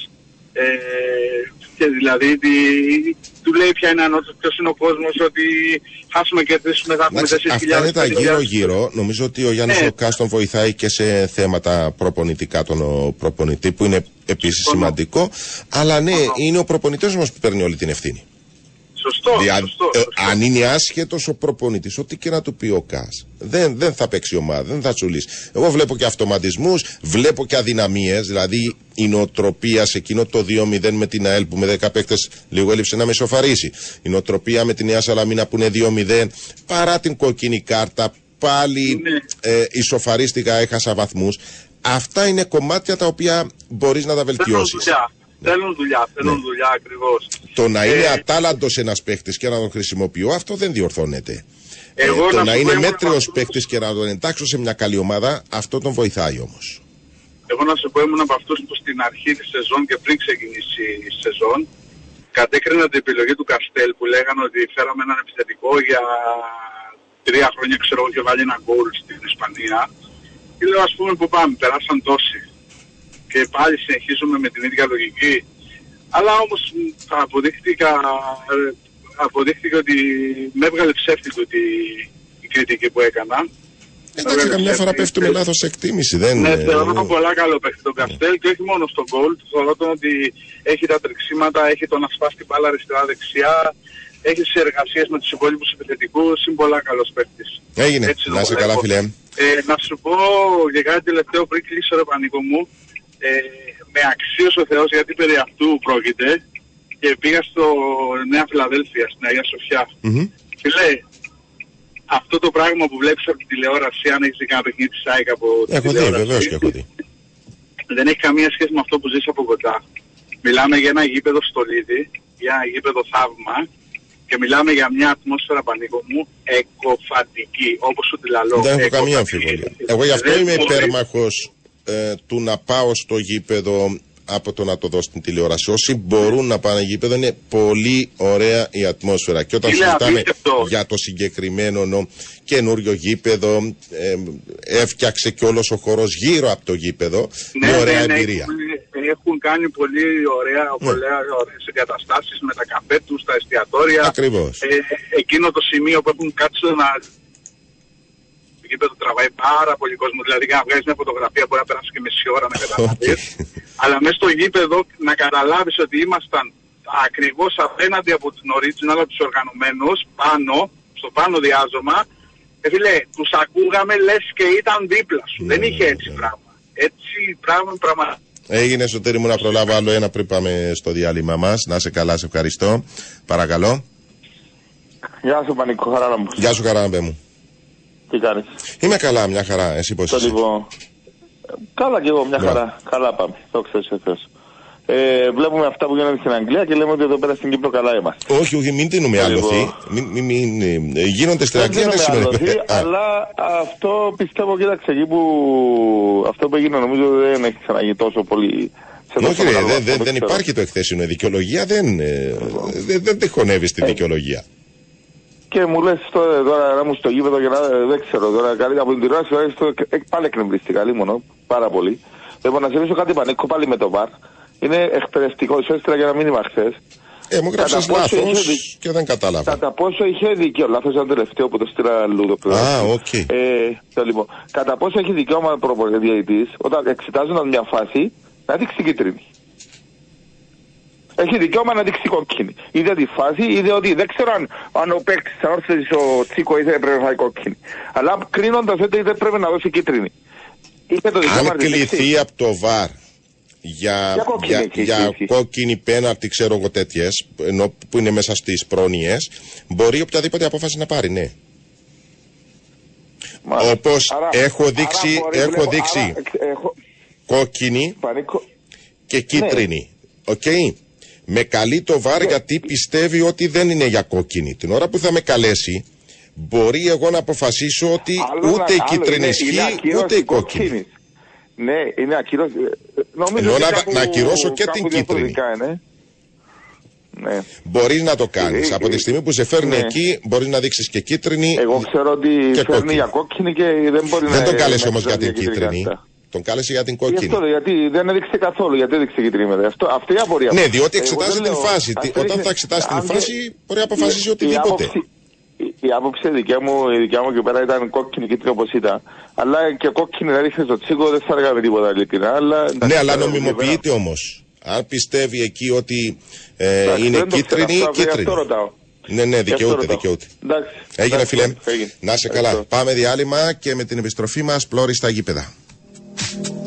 ε, και δηλαδή τι, του λέει ποια είναι η ανόρθωση, ποιος είναι ο κόσμος, ότι χάσουμε και κερδίσουμε θα έχουμε 4.000 Εντάξει, αυτά είναι τα γύρω-γύρω. Νομίζω ότι ο Γιάννης Ναι. ο Κάστον βοηθάει και σε θέματα προπονητικά τον ο προπονητή, που είναι επίσης σημαντικό. Αλλά ναι, είναι ο προπονητής όμως που παίρνει όλη την ευθύνη. Σωστό, Δια- σωστό, ε, σωστό. αν είναι άσχετος ο προπονητής, ό,τι και να του πει ο Κάς, δεν, δεν θα παίξει ομάδα, δεν θα τσουλήσει. Εγώ βλέπω και αυτοματισμούς, βλέπω και αδυναμίες. Δηλαδή η νοοτροπία σε εκείνο το 2-0 με την ΑΕΛ που με 10 παίκτες λίγο έλειψε να με σοφαρίσει. Η νοοτροπία με τη Νέα Σαλαμίνα που είναι 2-0, παρά την κόκκινη κάρτα, πάλι Ναι. ε, ισοφαρίστηκα, έχασα βαθμούς. Αυτά είναι κομμάτια τα οποία μπορείς να τα Θέλουν βελτιώσεις. Δουλειά, θέλουν δουλειά, θέλουν Ναι. δουλειά ακριβώς. Το να είναι Ε, ατάλαντος ένας παίχτη και να τον χρησιμοποιώ, αυτό δεν διορθώνεται. Ε, Εγώ το να να σου πω, είναι ήμουν μέτριος από αυτούς- παίχτη και να τον εντάξω σε μια καλή ομάδα, αυτό τον βοηθάει όμως. Εγώ να σου πω ήμουν από αυτούς που στην αρχή της σεζόν και πριν ξεκινήσει η σεζόν κατέκριναν την επιλογή του Καστέλ που λέγανε ότι φέραμε έναν επιθετικό για τρία χρόνια ξέρω εγώ και βάλει ένα γκολ στην Ισπανία και λέω ας πούμε που πάμε, περάσαν τόσοι και πάλι συνεχίζουμε με την ίδια λογική αλλά όμως μ, θα αποδείχτηκα, ε, αποδείχτηκε ότι με έβγαλε ψεύτικο τη, η κριτική που έκανα Εντάξει, Έβγαλε καμιά φορά ψεύτικη. πέφτουμε λάθος εκτίμηση. Δεν, Ναι, ε, θεωρώ τον πολλά καλό παίχτη τον Καστέλ και όχι μόνο στον γκολ. Θεωρώ τον ότι έχει τα τρεξίματα, έχει τον να σπάσει την μπάλα αριστερά-δεξιά, έχει τις εργασίε με τους υπόλοιπους επιθετικούς. Είναι πολλά καλός παίχτης. Έγινε. Έτσι Να το είσαι καλά, βλέπω. φίλε. Ε, να σου πω για κάτι τελευταίο πριν κλείσω ρε πανικό μου. Ε, με αξίωσε ο Θεός γιατί περί αυτού πρόκειται και πήγα στο Νέα Φιλαδέλφια, στην Αγία Σοφιά. Μμμ. Φίλε, αυτό το πράγμα που βλέπεις από την τηλεόραση, αν έχεις δει κανένα παιχνίδι της ΑΕΚ από την Έχω δει, τηλεόραση, βεβαίως και έχω δει. δεν έχει καμία σχέση με αυτό που ζεις από κοντά. Μιλάμε για ένα γήπεδο στολίδι, για ένα γήπεδο θαύμα και μιλάμε για μια ατμόσφαιρα πανίκο μου εκοφαντική, όπως σου τη λαλώ. Δεν έχω καμία εκοφαντική. αμφιβολία. Εγώ γι' αυτό Δεν είμαι μπορεί- υπέρμαχο του να πάω στο γήπεδο από το να το δω στην τηλεόραση. Όσοι μπορούν να πάνε γήπεδο είναι πολύ ωραία η ατμόσφαιρα. Και όταν Είναι συζητάμε απίστευτο. για το συγκεκριμένο νο, καινούριο γήπεδο, ε, έφτιαξε και όλος ο χώρος γύρω από το γήπεδο με ωραία εμπειρία. Έχουν, έχουν κάνει πολύ ωραία, πολύ ωραίες εγκαταστάσεις με τα καφέ τους, τα εστιατόρια. Ακριβώς. Ε, εκείνο το σημείο που έχουν κάτσει να... Το γήπεδο τραβάει πάρα πολύ κόσμο. Δηλαδή, για να βγάλεις μια φωτογραφία μπορεί να περάσεις και μισή ώρα να καταλάβεις. Αλλά μέσα στο γήπεδο να καταλάβεις ότι ήμασταν ακριβώς απέναντι από την original, από τους οργανωμένους, πάνω, στο πάνω διάζωμα. Ε, φίλε, τους ακούγαμε λες και ήταν δίπλα σου. Ναι, Δεν είχε έτσι πράγμα. Έτσι πράγμα πραγματικά. Έγινε εσωτερή μου να προλάβω άλλο ένα πριν πάμε στο διάλειμμα μας. Να είσαι καλά, σε ευχαριστώ. Παρακαλώ. Γεια σου Πανικό, χαρά να μου. Γεια σου, καράμπε μου. Τι κάνεις; Είμαι καλά, μια χαρά. Εσύ πώς Το είσαι; λοιπόν... Καλά κι εγώ, μια Μπράβο. χαρά. Καλά πάμε. Το ξέρεις ο Θεός. Ε, βλέπουμε αυτά που γίνονται στην Αγγλία και λέμε ότι εδώ πέρα στην Κύπρο καλά είμαστε. Όχι, όχι, μην δίνουμε άλοθη. Λοιπόν. Μην, μην, μην, ε, γίνονται στην Δεν Αγγλία, δεν δίνουμε σημαίνει. άλοθη, Α, αλλά αυτό πιστεύω, κοίταξε, εκεί που αυτό που έγινε νομίζω δεν έχει ξαναγίνει τόσο πολύ. σε τόσο Όχι, ρε, μεγάλο δεν, βαθμό, δεν, δεν ξέρω. υπάρχει το εκθέσινο. Η δικαιολογία δεν, ε, δεν, δεν τη χωνεύει στη δικαιολογία. Και μου λες τώρα, τώρα να μου στο γήπεδο και να δεν ξέρω τώρα κάτι από την τηλεόραση τώρα, στο, ε, πάλι εκνευρίστηκα μόνο πάρα πολύ. Λοιπόν, να σε ρωτήσω κάτι πανίκο πάλι με το βαρ. Είναι εκπαιδευτικό, ίσως για να μην είμαι χθες. Ε, μου γράψες Κατά πόσο λάθος είχε δι- και δεν κατάλαβα. Κατά πόσο είχε δικαίωμα, λάθος ήταν το τελευταίο που το στείλα αλλού το πρωί. Α, οκ. Ε, το λοιπόν, κατά πόσο έχει δικαίωμα ο διαιτητής όταν εξετάζοντας μια φάση να δείξει κίτρινη. Έχει δικαίωμα να δείξει κόκκινη. Είτε τη φάση, είτε ότι δεν ξέρω αν, αν ο παίκτης της ανόρθωσης ο Τσίκο ήθελε πρέπει να φάει κόκκινη. Αλλά κρίνοντας ότι δεν πρέπει να δώσει κίτρινη. Είχε το δικαίωμα Αν να τη δείξει. κληθεί από το VAR για, Για κόκκινη για, έχει για κληθεί. κόκκινη πέναλτι, ξέρω εγώ τέτοιες, ενώ που είναι μέσα στις πρόνοιες, μπορεί οποιαδήποτε απόφαση να πάρει, ναι. Μάλιστα. Όπως Άρα- έχω δείξει, άρα μπορεί, έχω βλέπω, δείξει άρα, εξ- έχω- κόκκινη πανίκο- και κίτρινη. Οκ. Με καλεί το VAR γιατί πιστεύει ότι δεν είναι για κόκκινη. Την ώρα που θα με καλέσει, μπορεί εγώ να αποφασίσω ότι Άλλο ούτε η να- άλλο κίτρινη είναι- είναι ισχύει, ακύρωση ούτε η κόκκινη. κόκκινης. Ναι, είναι ακύρωση. ε, Νομίζω Εννοώ ότι να- κάπου- να ακυρώσω και κάπου την κίτρινη. διαφορετικά είναι. Ναι. Μπορείς να το κάνεις. Ε, Από τη ε, στιγμή που σε φέρνει ναι. εκεί, μπορείς να δείξεις και κίτρινη. Εγώ ξέρω ότι και φέρνει κόκκινη. για κόκκινη και δεν μπορεί να... Δεν τον κάλεσε να όμως για την εξετάζει κίτρινη. κάρτα. Τον κάλεσε για την Γι' κόκκινη. αυτό, γιατί δεν έδειξε καθόλου, γιατί έδειξε κίτρινη μετά. Αυτό, αυτή η απορία. Ναι, μου. διότι Εγώ εξετάζει δεν την λέω- φάση. Τι- αυτό Όταν είναι- θα εξετάσει την αν και- φάση, μπορεί να αποφασίσει η- οτιδήποτε. Η άποψη, η, η άποψη δικιά μου, η δικιά μου και πέρα ήταν κόκκινη κίτρινη όπως ήταν. Αλλά και κόκκινη να ρίχνει στο τσίκο δεν θα έκαμε τίποτα ειλικρινά. Αλλά, Ναι, αλλά τώρα, νομιμοποιείται όμως. Αν πιστεύει εκεί ότι ε, Εντάξει, είναι δεν το ξέρω κίτρινη, αυτό, γι' αυτό κίτρινη. ρωτάω. Ναι, ναι, Γι' αυτό δικαιούται, ρωτάω. δικαιούται. Εντάξει. Έγινε Εντάξει, φίλε. έγινε. Να σε καλά. Ευχαριστώ. Πάμε διάλειμμα και με την επιστροφή μας πλώρης στα γήπεδα. Thank you.